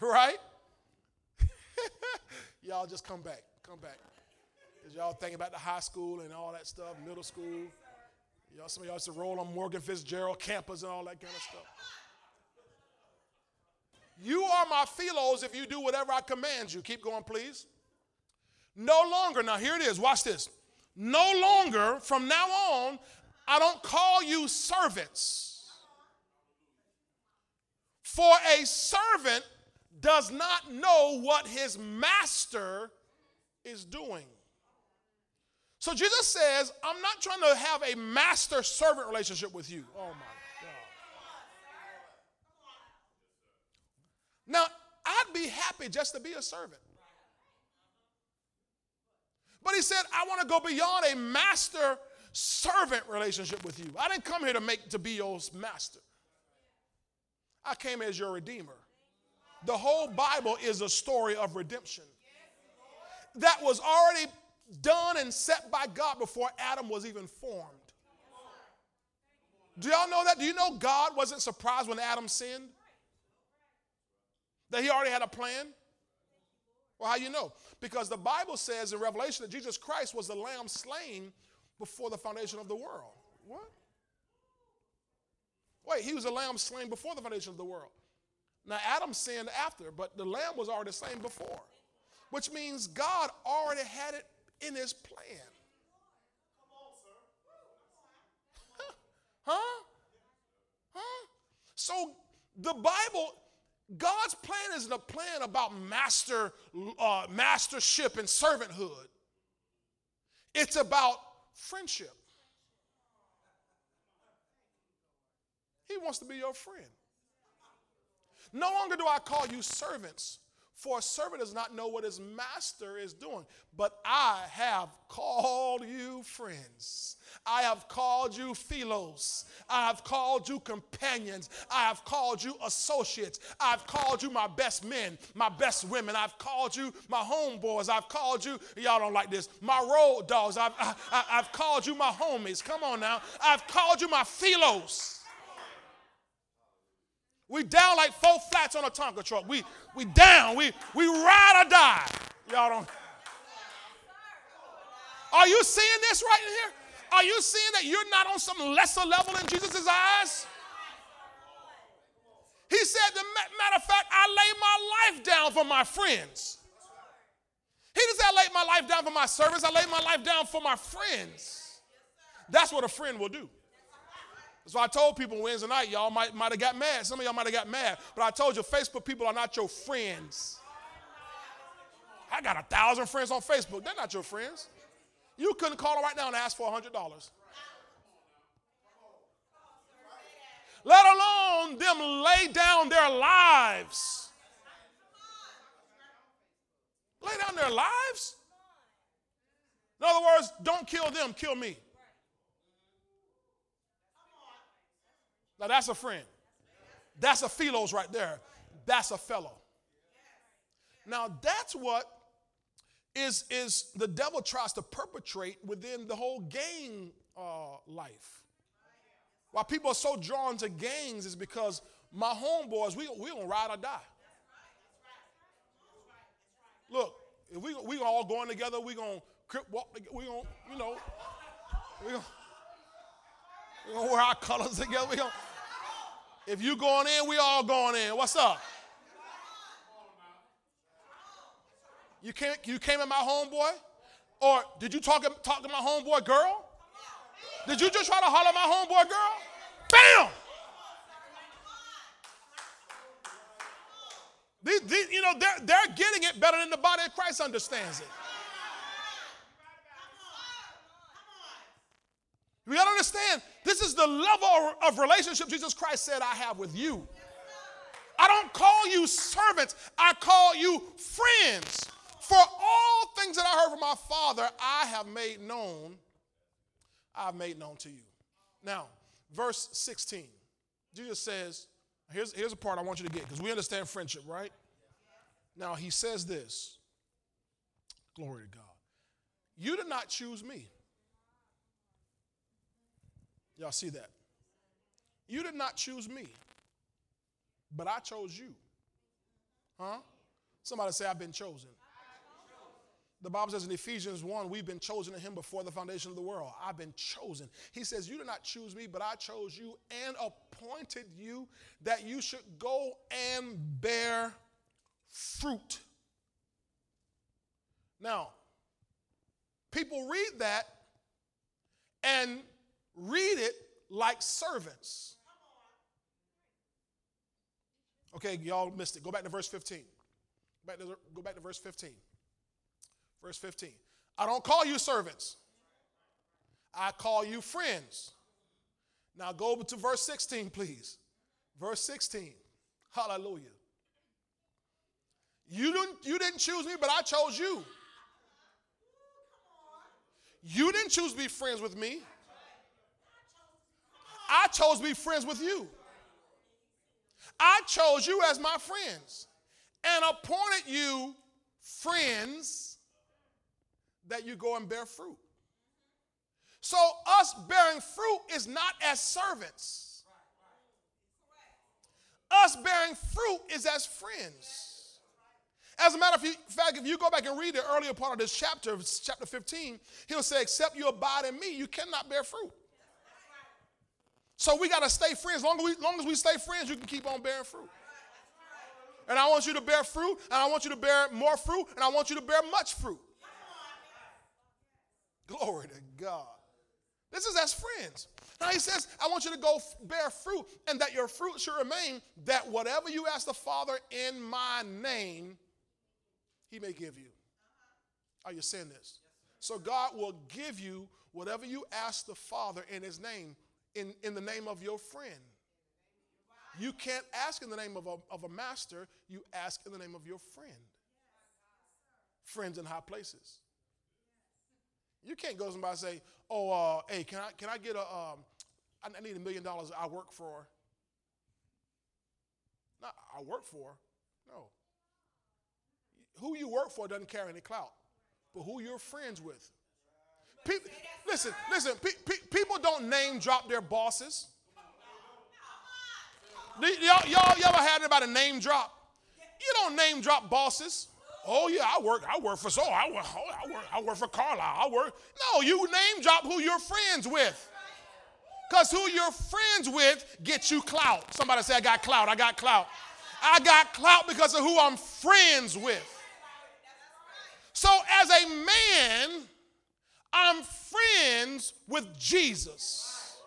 Right? Y'all just come back. Come back. Because y'all thinking about the high school and all that stuff, middle school. Y'all, some of y'all used to roll on Morgan Fitzgerald campus and all that kind of stuff. You are my philos if you do whatever I command you. Keep going, please. No longer, now here it is, watch this. No longer, from now on, I don't call you servants. For a servant does not know what his master is doing. So Jesus says, I'm not trying to have a master servant relationship with you. Oh my God. Now, I'd be happy just to be a servant. But he said, I want to go beyond a master servant relationship with you. I didn't come here to make to be your master. I came as your redeemer. The whole Bible is a story of redemption. That was already done and set by God before Adam was even formed. Do y'all know that? Do you know God wasn't surprised when Adam sinned? That he already had a plan? Well, how you know? Because the Bible says in Revelation that Jesus Christ was the lamb slain before the foundation of the world. What? Wait, he was a lamb slain before the foundation of the world. Now, Adam sinned after, but the lamb was already slain before, which means God already had it in his plan. huh? Huh? So the Bible God's plan isn't a plan about master, uh, mastership and servanthood. It's about friendship. He wants to be your friend. No longer do I call you servants, For a servant does not know what his master is doing. But I have called you friends. I have called you philos. I have called you companions. I have called you associates. I've called you my best men, my best women. I've called you my homeboys. I've called you, y'all don't like this, my road dogs. I've, I, I, I've called you my homies. Come on now. I've called you my philos. We down like four flats on a Tonka truck. We we down. We we ride or die. Y'all don't. Are you seeing this right here? Are you seeing that you're not on some lesser level in Jesus' eyes? He said, the matter of fact, I lay my life down for my friends. He say I laid my life down for my servants, I laid my life down for my friends. That's what a friend will do. So I told people Wednesday night, y'all might, might have got mad. Some of y'all might have got mad. But I told you, Facebook people are not your friends. I got a thousand friends on Facebook. They're not your friends. You couldn't call them right now and ask for $100. Let alone them lay down their lives. Lay down their lives? In other words, don't kill them, kill me. Now that's a friend. That's a philos right there. That's a fellow. Now that's what is, is the devil tries to perpetrate within the whole gang uh, life. Why people are so drawn to gangs is because my homeboys, we we gonna ride or die. Look, if we we all going together, we gonna crip walk. We gonna you know we gonna we gonna wear our colors together. We gonna, if you going in, we all going in. What's up? You came, you came at my homeboy? Or did you talk, talk to my homeboy girl? Did you just try to holler at my homeboy girl? Bam! These, these, you know, they're, they're getting it better than the body of Christ understands it. We got to understand this is the level of relationship Jesus Christ said I have with you. I don't call you servants, I call you friends. For all things that I heard from my Father, I have made known, I've made known to you. Now, verse 16, Jesus says, here's, here's a part I want you to get because we understand friendship, right? Now, he says this Glory to God. You did not choose me. Y'all see that? You did not choose me, but I chose you. Huh? Somebody say, I've been chosen. The Bible says in Ephesians 1, we've been chosen in him before the foundation of the world. I've been chosen. He says, You did not choose me, but I chose you and appointed you that you should go and bear fruit. Now, people read that and read it like servants. Okay, y'all missed it. Go back to verse 15. Go back to, go back to verse 15. Verse 15. I don't call you servants, I call you friends. Now go over to verse 16, please. Verse 16. Hallelujah. You didn't, you didn't choose me, but I chose you. You didn't choose to be friends with me. I chose to be friends with you. I chose you as my friends and appointed you friends that you go and bear fruit. So, us bearing fruit is not as servants. Us bearing fruit is as friends. As a matter of fact, if you go back and read the earlier part of this chapter, chapter 15, he'll say, Except you abide in me, you cannot bear fruit. So we got to stay friends. Long as, we, long as we stay friends, you can keep on bearing fruit. And I want you to bear fruit, and I want you to bear more fruit, and I want you to bear much fruit. Glory to God. This is as friends. Now he says, I want you to go bear fruit, and that your fruit should remain, that whatever you ask the Father in my name, he may give you. Are you saying this? So God will give you whatever you ask the Father in his name in, in the name of your friend. You can't ask in the name of a, of a master, you ask in the name of your friend. Friends in high places. You can't go to somebody and say, "Oh, uh, hey, can I can I get a um, I need a million dollars I work for." Not I work for. No. Who you work for doesn't carry any clout, but who you're friends with. People, listen, listen. Pe- pe- people don't name drop their bosses. Y'all, y'all, y'all ever had anybody name drop? You don't name drop bosses. Oh yeah, I work. I work for so. I work. Oh, I work. I work for Carlisle. I work. No, you name drop who you're friends with. Cause who you're friends with gets you clout. Somebody say, I got clout. I got clout. I got clout because of who I'm friends with. So as a man, I'm friends with Jesus.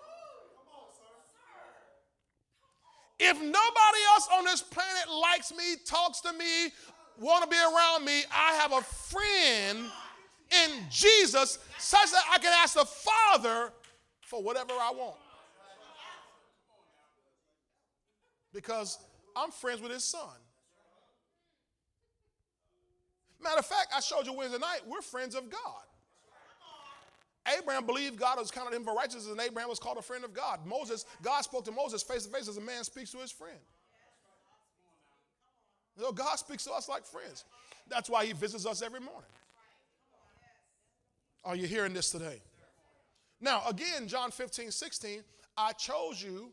If nobody else on this planet likes me, talks to me, want to be around me, I have a friend in Jesus such that I can ask the Father for whatever I want. Because I'm friends with his son. Matter of fact, I showed you Wednesday night, we're friends of God. Abraham believed God was counted him for righteousness, and Abraham was called a friend of God. Moses, God spoke to Moses face to face as a man speaks to his friend. Know, God speaks to us like friends. That's why he visits us every morning. Are you hearing this today? Now, again, John 15, 16, I chose you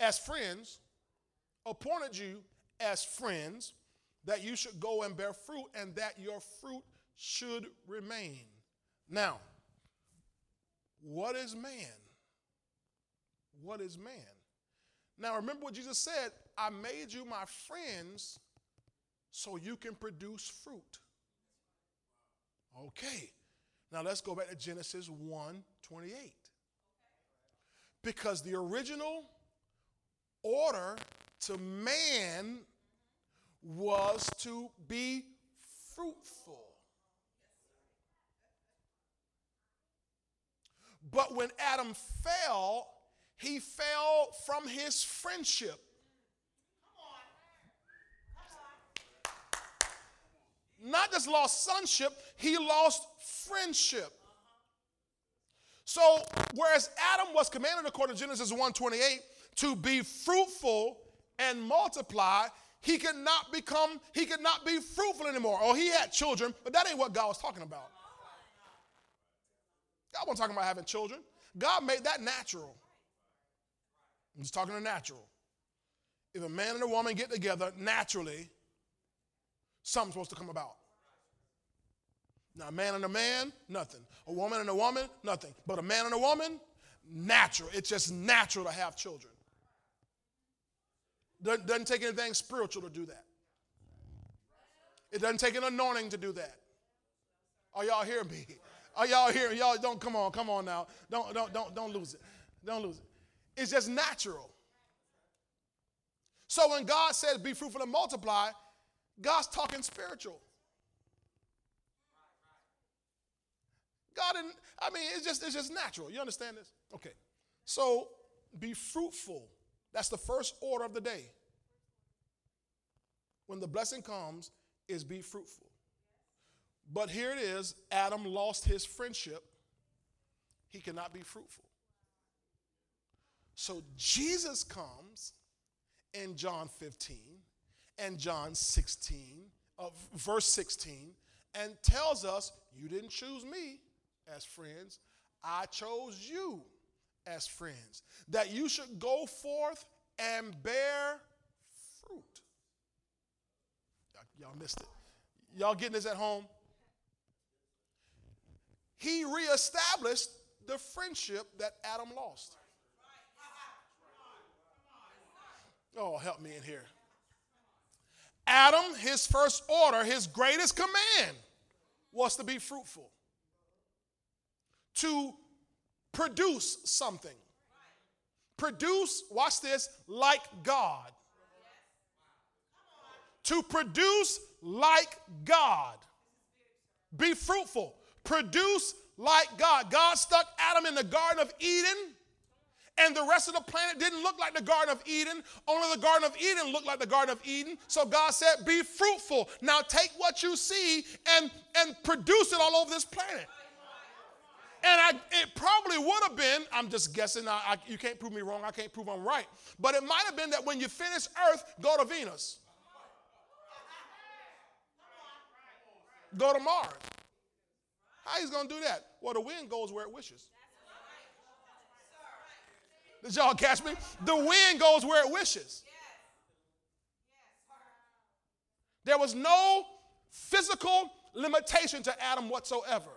as friends, appointed you as friends, that you should go and bear fruit, and that your fruit should remain. Now, what is man? What is man? Now, remember what Jesus said I made you my friends so you can produce fruit. Okay. Now let's go back to Genesis 1 28. Because the original order to man was to be fruitful. But when Adam fell, he fell from his friendship. Not just lost sonship, he lost friendship. So, whereas Adam was commanded according to Genesis 1:28 to be fruitful and multiply, he could not become, he could not be fruitful anymore. Or he had children, but that ain't what God was talking about. God wasn't talking about having children. God made that natural. I'm just talking to natural. If a man and a woman get together naturally, something's supposed to come about. Now, a man and a man, nothing. A woman and a woman, nothing. But a man and a woman, natural. It's just natural to have children. Doesn't, doesn't take anything spiritual to do that. It doesn't take an anointing to do that. Are y'all hearing me? Are y'all here? Y'all don't come on, come on now. Don't don't don't don't lose it. Don't lose it. It's just natural. So when God says be fruitful and multiply, God's talking spiritual. God didn't, I mean, it's just, it's just natural. You understand this? Okay. So be fruitful. That's the first order of the day. When the blessing comes, is be fruitful. But here it is Adam lost his friendship. He cannot be fruitful. So Jesus comes in John 15 and John 16, uh, verse 16, and tells us, You didn't choose me as friends, I chose you as friends, that you should go forth and bear fruit. Y'all missed it. Y'all getting this at home? He reestablished the friendship that Adam lost. Oh, help me in here. Adam, his first order, his greatest command was to be fruitful, to produce something. Produce, watch this, like God. To produce like God. Be fruitful. Produce like God. God stuck Adam in the Garden of Eden And the rest of the planet didn't look like the Garden of Eden. Only the Garden of Eden looked like the Garden of Eden. So God said, Be fruitful. Now take what you see and, and produce it all over this planet. And I, it probably would have been, I'm just guessing, I, I, you can't prove me wrong, I can't prove I'm right. But it might have been that when you finish Earth, go to Venus. Go to Mars. How he's to do that? Well, the wind goes where it wishes. Did y'all catch me? The wind goes where it wishes. There was no physical limitation to Adam whatsoever.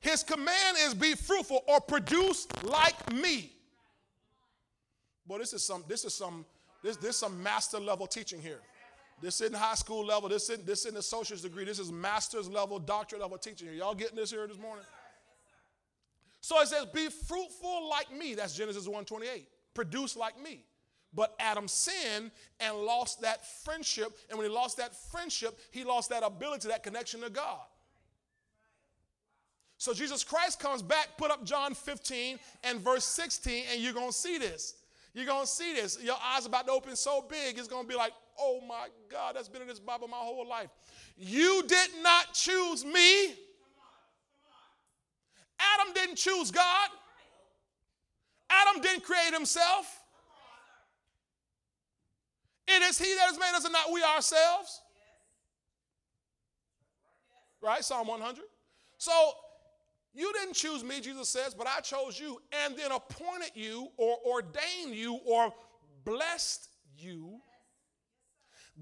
His command is be fruitful or produce like me. Boy, this is some, this is some, this, this is some master level teaching here. This isn't high school level. This isn't, this isn't associate's degree. This is master's level, doctorate level teaching here. Y'all getting this here this morning? So it says, be fruitful like me. That's Genesis 1:28. Produce like me. But Adam sinned and lost that friendship. And when he lost that friendship, he lost that ability, that connection to God. So Jesus Christ comes back, put up John 15 and verse 16, and you're going to see this. You're going to see this. Your eyes about to open so big, it's going to be like, oh my God, that's been in this Bible my whole life. You did not choose me. Adam didn't choose God. Adam didn't create himself. It is he that has made us and not we ourselves. Right? Psalm 100. So you didn't choose me, Jesus says, but I chose you and then appointed you or ordained you or blessed you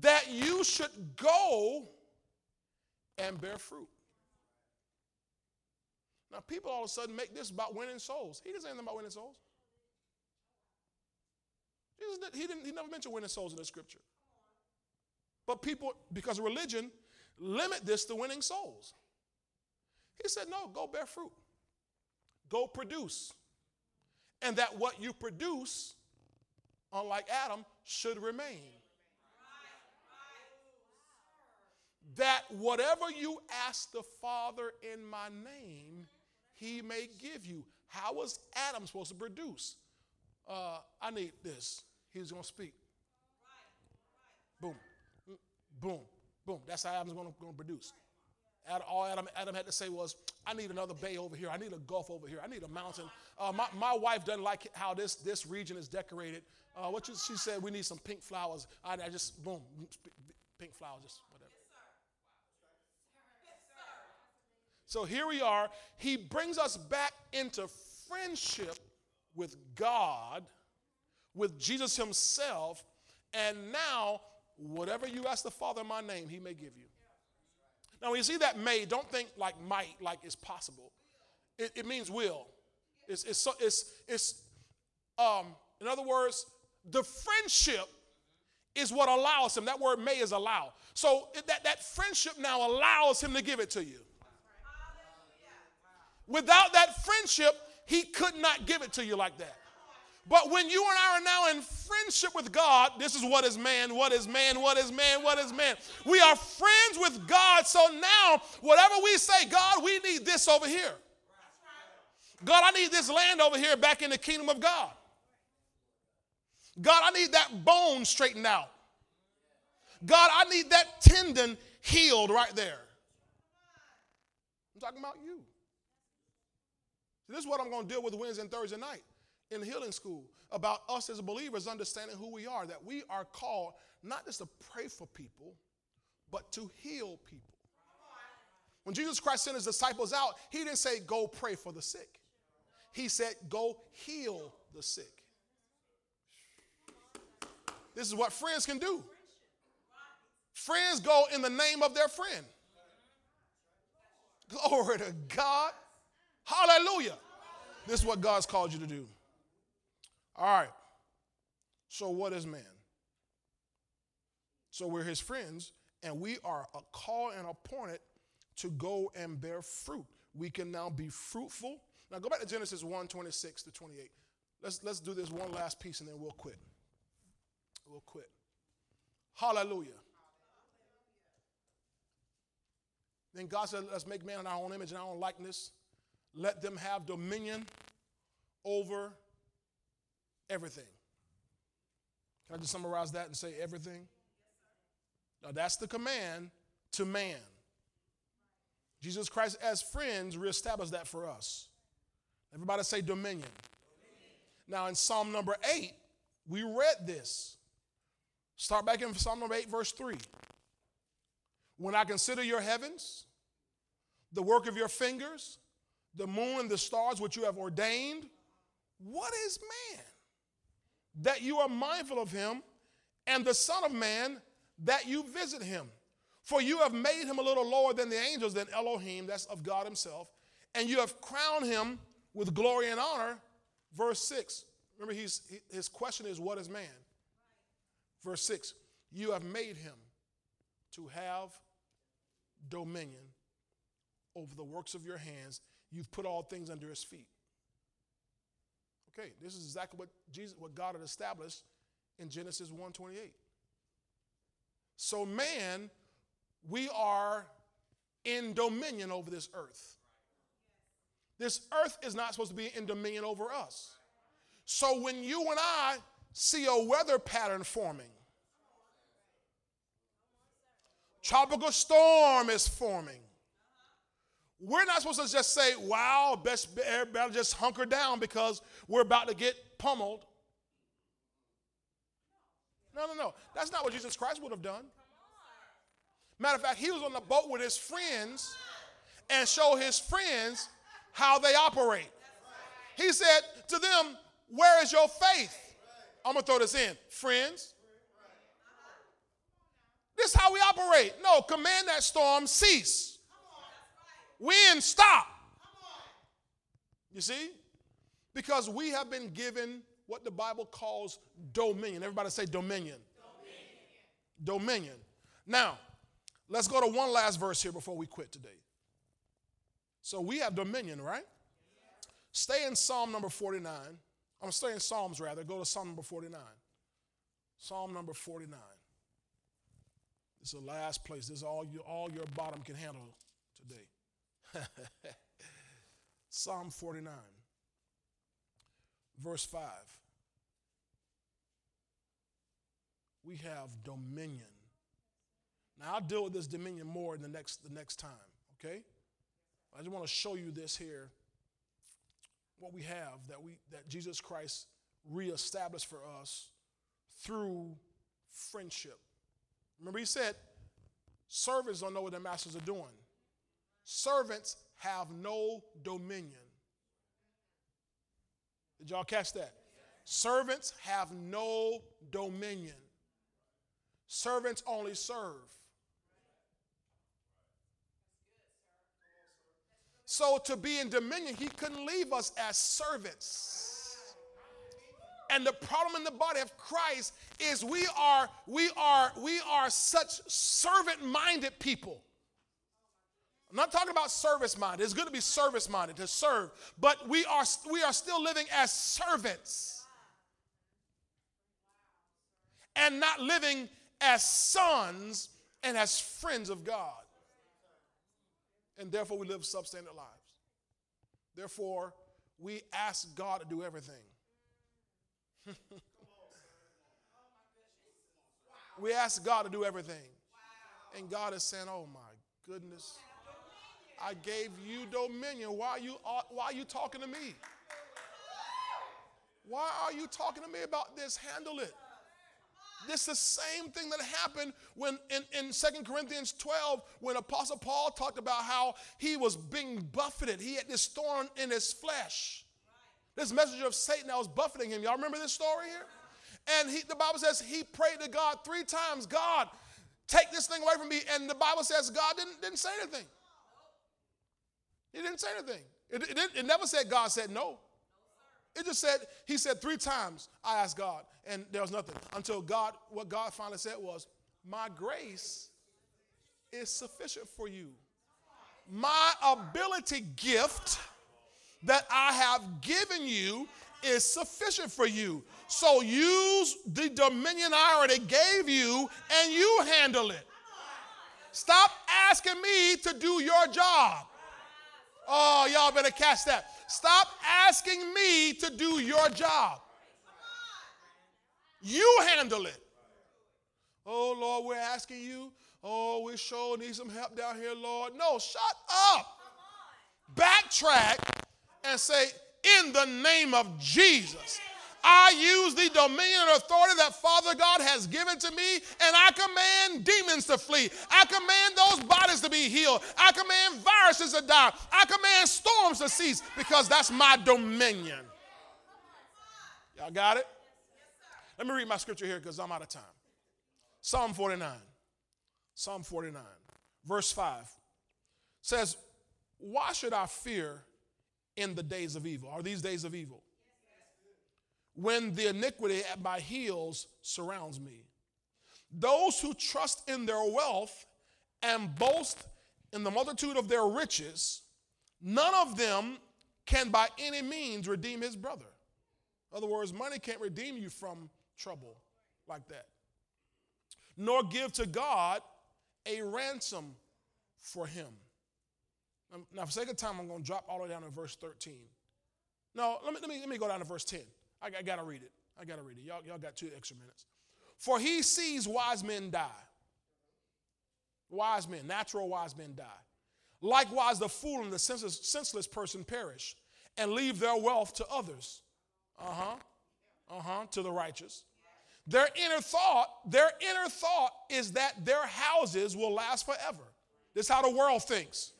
that you should go and bear fruit. Now, people all of a sudden make this about winning souls. He doesn't say anything about winning souls. Jesus, he, didn't, he never mentioned winning souls in the scripture. But people, because of religion, limit this to winning souls. He said, No, go bear fruit, go produce. And that what you produce, unlike Adam, should remain. That whatever you ask the Father in my name, he may give you. How was Adam supposed to produce? Uh, I need this. He's going to speak. Boom, boom, boom. That's how Adam's going to produce. Adam, all Adam, Adam had to say was, I need another bay over here. I need a gulf over here. I need a mountain. Uh, my, my wife doesn't like how this, this region is decorated. Uh, what you, she said, we need some pink flowers. I, I just, boom, pink flowers, just whatever. So here we are. He brings us back into friendship with God, with Jesus Himself, and now, whatever you ask the Father in my name, He may give you. Now, when you see that may, don't think like might, like it's possible. It, it means will. It's, it's, it's, it's um, in other words, the friendship is what allows him. That word may is allow. So that, that friendship now allows him to give it to you. Without that friendship, he could not give it to you like that. But when you and I are now in friendship with God, this is what is man, what is man, what is man, what is man. We are friends with God. So now, whatever we say, God, we need this over here. God, I need this land over here back in the kingdom of God. God, I need that bone straightened out. God, I need that tendon healed right there. I'm talking about you. this is what I'm going to deal with Wednesday and Thursday night in healing school about us as believers understanding who we are, that we are called not just to pray for people, but to heal people. When Jesus Christ sent his disciples out, he didn't say, Go pray for the sick. He said, Go heal the sick. This is what friends can do. Friends go in the name of their friend. Glory to God. Hallelujah. This is what God's called you to do. All right. So, what is man? So, we're his friends, and we are a call and appointed to go and bear fruit. We can now be fruitful. Now, go back to Genesis 1 26 to 28. Let's, let's do this one last piece and then we'll quit. We'll quit. Hallelujah. Then God said, Let's make man in our own image and our own likeness. let them have dominion over everything. Can I just summarize that and say everything? Now, that's the command to man. Jesus Christ, as friends, reestablished that for us. Everybody say dominion. dominion. Now, in Psalm number 8, we read this. Start back in Psalm number 8, verse 3. When I consider your heavens, the work of your fingers, the moon and the stars which you have ordained, what is man that you are mindful of him, and the Son of Man that you visit him? For you have made him a little lower than the angels, than Elohim, that's of God himself, and you have crowned him with glory and honor. Verse 6. Remember, he's, his question is, What is man? Verse 6 You have made him to have dominion over the works of your hands. You've put all things under his feet. Okay, this is exactly what Jesus, what God had established in Genesis 1:28. So man, we are in dominion over this earth. This earth is not supposed to be in dominion over us. So when you and I see a weather pattern forming, tropical storm is forming. We're not supposed to just say, wow, best better just hunker down because we're about to get pummeled. No, no, no. That's not what Jesus Christ would have done. Matter of fact, he was on the boat with his friends and show his friends how they operate. He said to them, Where is your faith? I'm going to throw this in. Friends, this is how we operate. No, command that storm, cease. Wind, stop. You see? Because we have been given what the Bible calls dominion. Everybody say dominion. Dominion. dominion. Now, let's go to one last verse here before we quit today. So we have dominion, right? Stay in Psalm number 49. I'm stay in Psalms rather. Go to Psalm number 49. Psalm number 49. This is the last place. This is all, you, all your bottom can handle today. Psalm 49, verse 5. We have dominion. Now I'll deal with this dominion more in the next, the next time, okay? I just want to show you this here, what we have that we that Jesus Christ reestablished for us through friendship. Remember, he said, servants don't know what their masters are doing. Servants have no dominion. Did y'all catch that? Servants have no dominion. Servants only serve. So, to be in dominion, he couldn't leave us as servants. And the problem in the body of Christ is we are we are we are such servant-minded people. I'm not talking about service minded. It's good to be service minded to serve, but we are we are still living as servants. And not living as sons and as friends of God. And therefore we live substandard lives. Therefore, we ask God to do everything. we ask God to do everything. And God is saying, Oh my goodness. I gave you dominion. Why are you, why are you talking to me? Why are you talking to me about this? Handle it. This is the same thing that happened when in, in 2 Corinthians 12, when Apostle Paul talked about how he was being buffeted. He had this thorn in his flesh. This messenger of Satan that was buffeting him. Y'all remember this story here? And he, the Bible says he prayed to God three times God, take this thing away from me. And the Bible says God didn't, didn't say anything. He didn't say anything. It, it, it never said God said no. It just said, he said three times, I asked God, and there was nothing. Until God, what God finally said was, My grace is sufficient for you. My ability gift that I have given you is sufficient for you. So use the dominion I already gave you and you handle it. Stop asking me to do your job. Oh, y'all better catch that. Stop asking me to do your job. You handle it. Oh, Lord, we're asking you. Oh, we sure need some help down here, Lord. No, shut up. Backtrack and say, in the name of Jesus. I use the dominion and authority that Father God has given to me, and I command demons to flee. I command those bodies to be healed. I command viruses to die. I command storms to cease because that's my dominion. Y'all got it? Let me read my scripture here because I'm out of time. Psalm 49. Psalm 49, verse 5 says, Why should I fear in the days of evil? Are these days of evil? When the iniquity at my heels surrounds me. Those who trust in their wealth and boast in the multitude of their riches, none of them can by any means redeem his brother. In other words, money can't redeem you from trouble like that. Nor give to God a ransom for him. Now, for sake of time, I'm going to drop all the way down to verse 13. Now, let me, let me, let me go down to verse 10. I, I got to read it. I got to read it. Y'all, y'all got two extra minutes. For he sees wise men die. Wise men, natural wise men die. Likewise, the fool and the senseless, senseless person perish and leave their wealth to others. Uh huh. Uh huh. To the righteous. Their inner thought, their inner thought is that their houses will last forever. This is how the world thinks.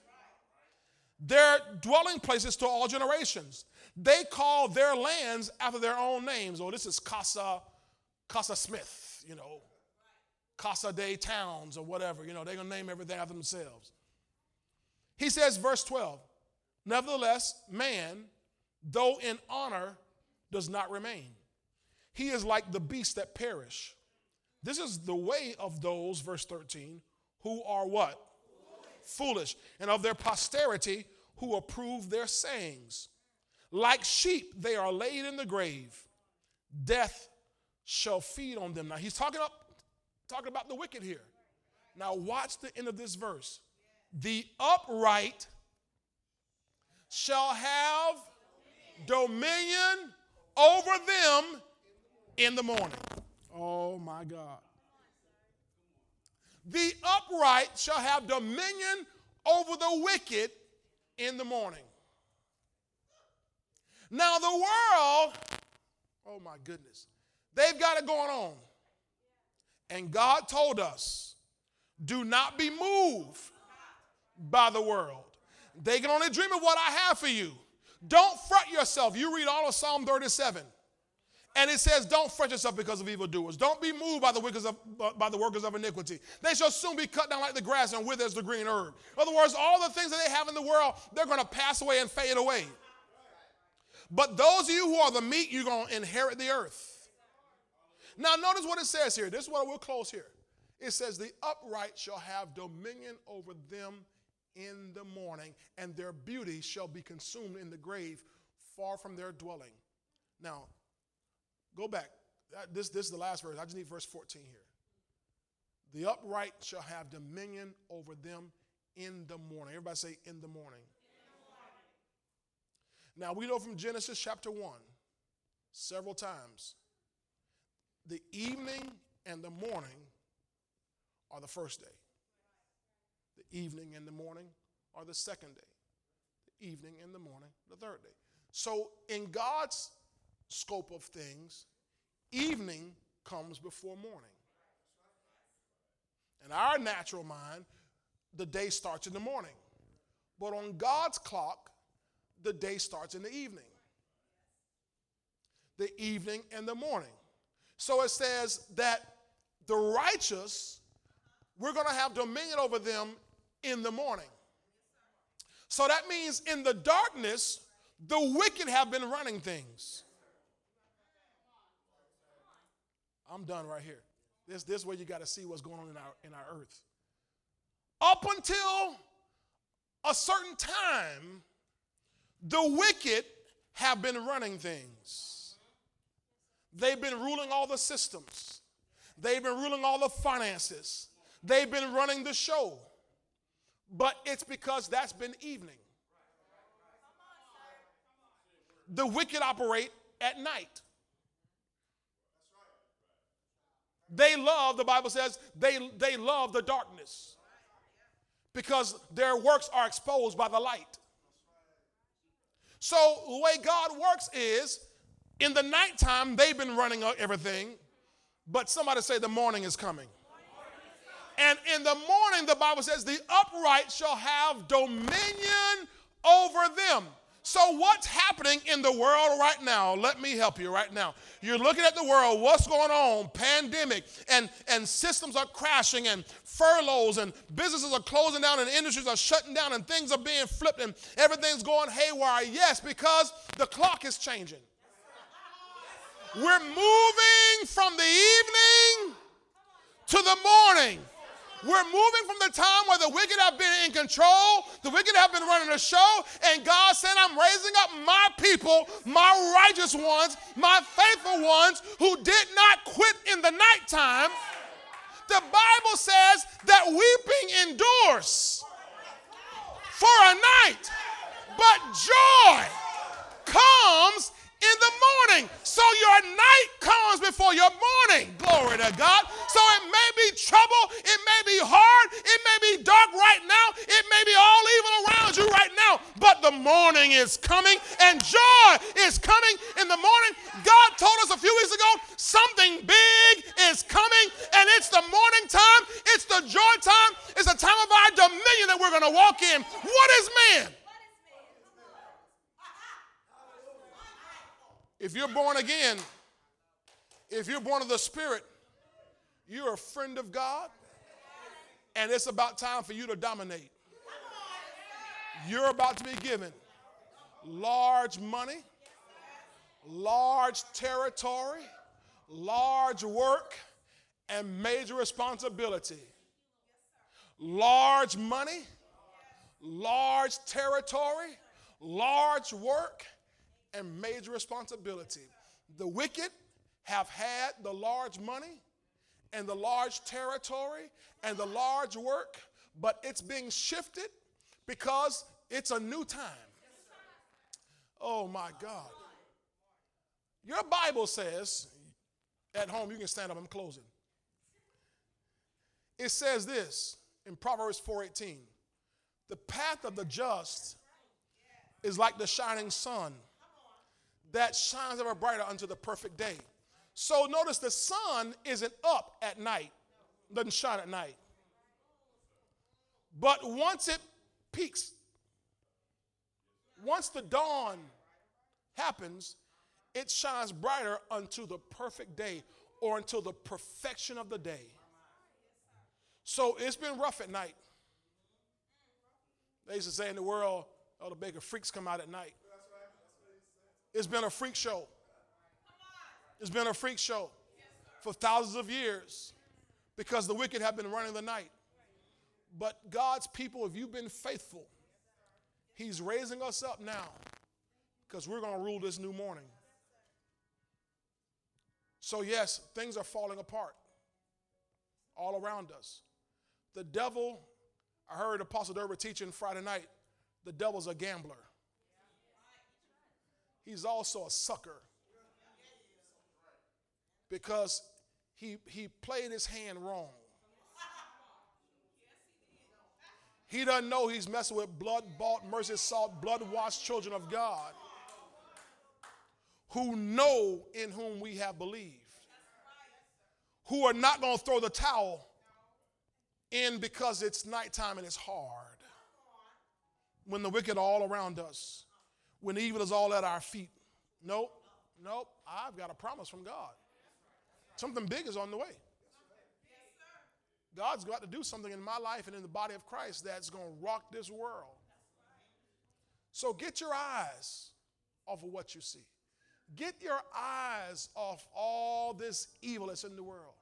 Their dwelling places to all generations. They call their lands after their own names. Oh, this is Casa, Casa Smith, you know, Casa de Towns or whatever. You know, they're going to name everything after themselves. He says, verse 12, Nevertheless, man, though in honor, does not remain. He is like the beasts that perish. This is the way of those, verse 13, who are what? Foolish. Foolish. And of their posterity who approve their sayings. Like sheep, they are laid in the grave. Death shall feed on them. Now, he's talking, up, talking about the wicked here. Now, watch the end of this verse. The upright shall have dominion over them in the morning. Oh, my God. The upright shall have dominion over the wicked in the morning. Now, the world, oh my goodness, they've got it going on. And God told us, do not be moved by the world. They can only dream of what I have for you. Don't fret yourself. You read all of Psalm 37. And it says, Don't fret yourself because of evildoers. Don't be moved by the, of, by the workers of iniquity. They shall soon be cut down like the grass and wither as the green herb. In other words, all the things that they have in the world, they're going to pass away and fade away. But those of you who are the meat, you're going to inherit the earth. Now, notice what it says here. This is what we'll close here. It says, The upright shall have dominion over them in the morning, and their beauty shall be consumed in the grave, far from their dwelling. Now, go back. This, this is the last verse. I just need verse 14 here. The upright shall have dominion over them in the morning. Everybody say, in the morning. Now, we know from Genesis chapter 1 several times the evening and the morning are the first day, the evening and the morning are the second day, the evening and the morning, the third day. So, in God's scope of things, evening comes before morning. In our natural mind, the day starts in the morning. But on God's clock, the day starts in the evening. The evening and the morning. So it says that the righteous, we're going to have dominion over them in the morning. So that means in the darkness, the wicked have been running things. I'm done right here. This, this way you got to see what's going on in our, in our earth. Up until a certain time, the wicked have been running things. They've been ruling all the systems. They've been ruling all the finances. They've been running the show. But it's because that's been evening. The wicked operate at night. They love, the Bible says, they, they love the darkness because their works are exposed by the light. So the way God works is in the nighttime, they've been running everything, but somebody say the morning is coming. And in the morning, the Bible says, the upright shall have dominion over them. So, what's happening in the world right now? Let me help you right now. You're looking at the world, what's going on? Pandemic, and, and systems are crashing, and furloughs, and businesses are closing down, and industries are shutting down, and things are being flipped, and everything's going haywire. Yes, because the clock is changing. We're moving from the evening to the morning. We're moving from the time where the wicked have been in control, the wicked have been running the show, and God said, I'm raising up my people, my righteous ones, my faithful ones who did not quit in the nighttime. The Bible says that weeping endures for a night, but joy comes in the morning. So your night comes before your morning. Glory to God. So it may be trouble, it may be hard, it may be dark right now, it may be all evil around you right now, but the morning is coming and joy is coming in the morning. God told us a few weeks ago something big is coming, and it's the morning time, it's the joy time, it's the time of our dominion that we're going to walk in. What is man? If you're born again, if you're born of the Spirit, you're a friend of God, and it's about time for you to dominate. You're about to be given large money, large territory, large work, and major responsibility. Large money, large territory, large work, and major responsibility. The wicked have had the large money and the large territory and the large work, but it's being shifted because it's a new time. Oh my God. Your Bible says, at home, you can stand up, I'm closing. It says this in Proverbs 4:18. The path of the just is like the shining sun that shines ever brighter unto the perfect day. So notice the sun isn't up at night, doesn't shine at night. But once it peaks, once the dawn happens, it shines brighter unto the perfect day or until the perfection of the day. So it's been rough at night. They used to say in the world, oh, the bigger freaks come out at night. It's been a freak show. It's been a freak show for thousands of years because the wicked have been running the night. But God's people, if you've been faithful, He's raising us up now because we're going to rule this new morning. So, yes, things are falling apart all around us. The devil, I heard Apostle Durber teaching Friday night, the devil's a gambler he's also a sucker because he, he played his hand wrong. He doesn't know he's messing with blood bought, mercy sought, blood washed children of God who know in whom we have believed, who are not going to throw the towel in because it's nighttime and it's hard. When the wicked are all around us, when evil is all at our feet. Nope, nope. I've got a promise from God. Something big is on the way. God's got to do something in my life and in the body of Christ that's going to rock this world. So get your eyes off of what you see. Get your eyes off all this evil that's in the world.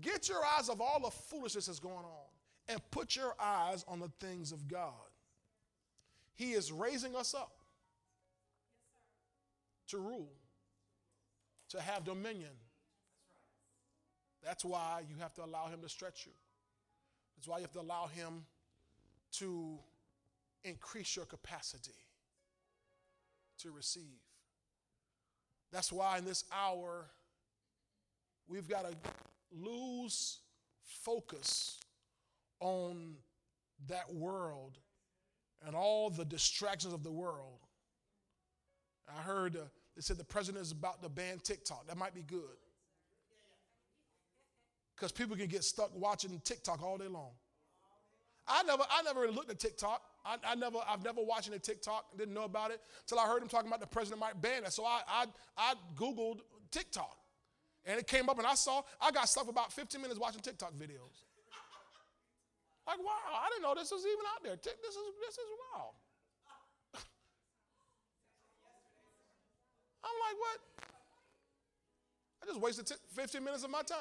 Get your eyes off all the foolishness that's going on and put your eyes on the things of God. He is raising us up to rule, to have dominion. That's why you have to allow Him to stretch you. That's why you have to allow Him to increase your capacity to receive. That's why in this hour, we've got to lose focus on that world and all the distractions of the world. Heard uh, they said the president is about to ban TikTok. That might be good. Because people can get stuck watching TikTok all day long. I never, I never really looked at TikTok. I, I, never, I've never watched any TikTok. Didn't know about it until I heard him talking about the president might ban it. So I, I, I googled TikTok, and it came up, and I saw I got stuff about 15 minutes watching TikTok videos. Like wow, I didn't know this was even out there. This is this is wow. I'm like what? I just wasted 15 minutes of my time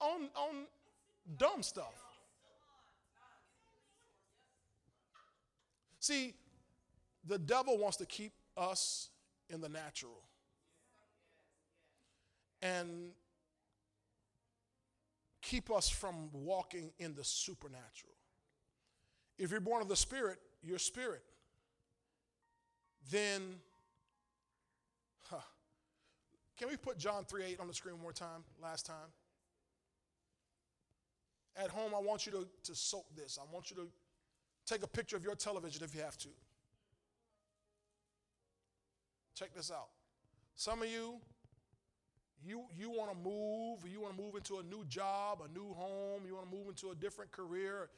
on on dumb stuff. See, the devil wants to keep us in the natural. And keep us from walking in the supernatural. If you're born of the Spirit, your spirit. Then. Can we put John 3 8 on the screen one more time, last time? At home, I want you to, to soak this. I want you to Take a picture of your television if you have to. Check this out. Some of you, you, you want to move, you want to move into a new job, a new home, you want to move into a different career,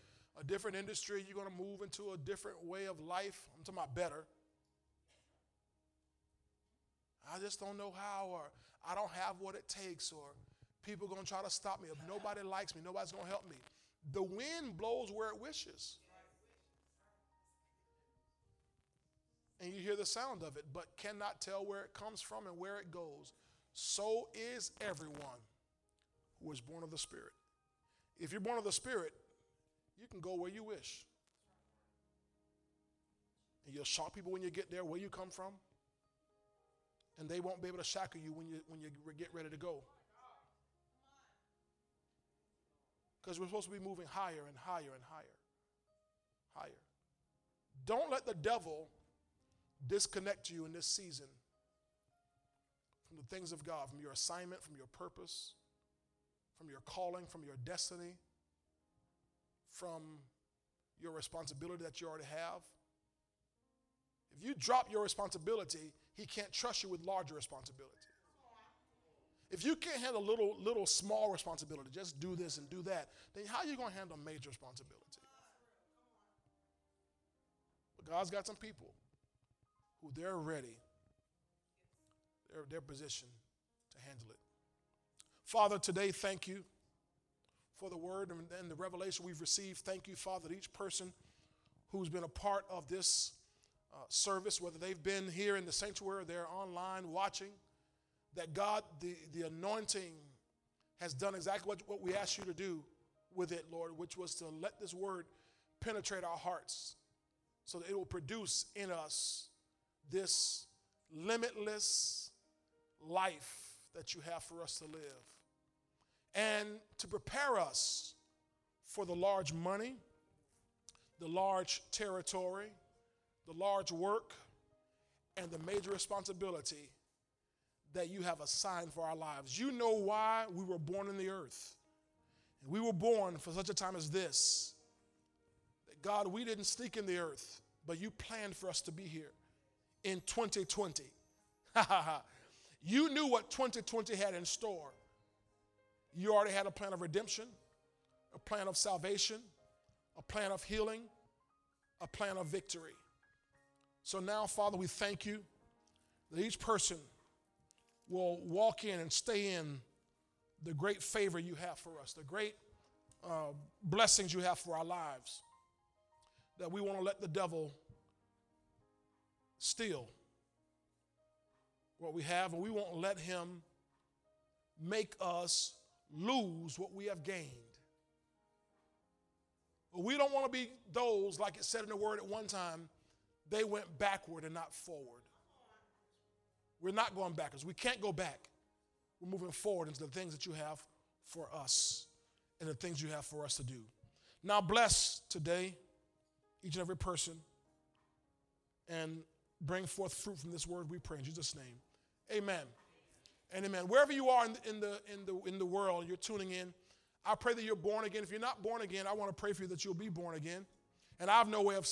a different industry, you're going to move into a different way of life. I'm talking about better. I just don't know how, or I don't have what it takes, or people are going to try to stop me. If nobody likes me, nobody's going to help me. The wind blows where it wishes. and you hear the sound of it, but cannot tell where it comes from and where it goes. So is everyone who is born of the Spirit. If you're born of the Spirit, you can go where you wish. And you'll shock people when you get there where you come from. And they won't be able to shackle you when you, when you get ready to go. Because we're supposed to be moving higher and higher and higher. Higher. Don't let the devil disconnect you in this season from the things of God, from your assignment, from your purpose, from your calling, from your destiny, from your responsibility that you already have. You drop your responsibility, he can't trust you with larger responsibility. If you can't handle little, little small responsibility, just do this and do that, then how are you going to handle major responsibility? But God's got some people who they're ready, they're, they're positioned to handle it. Father, today, thank you for the word and, and the revelation we've received. Thank you, Father, that each person who's been a part of this uh, service, whether they've been here in the sanctuary or they're online watching, that God, the, the anointing has done exactly what, what we asked you to do with it, Lord, which was to let this word penetrate our hearts so that it will produce in us this limitless life that you have for us to live. And to prepare us for the large money, the large territory, the large work, and the major responsibility that you have assigned for our lives. You know why we were born in the earth. And we were born for such a time as this. That God, we didn't sneak in the earth, but you planned for us to be here in 2020. you knew what 2020 had in store. You already had a plan of redemption, a plan of salvation, a plan of healing, a plan of victory. So now, Father, we thank you that each person will walk in and stay in the great favor you have for us, the great uh, blessings you have for our lives. That we want to let the devil steal what we have, and we won't let him make us lose what we have gained. But we don't want to be those, like it said in the word at one time, they went backward and not forward. We're not going backwards. We can't go back. We're moving forward into the things that you have for us and the things you have for us to do. Now, bless today each and every person. And bring forth fruit from this word, we pray in Jesus' name. Amen. And amen. Wherever you are in the, in the, in the, in the world, you're tuning in, I pray that you're born again. If you're not born again, I want to pray for you that you'll be born again. And I have no way of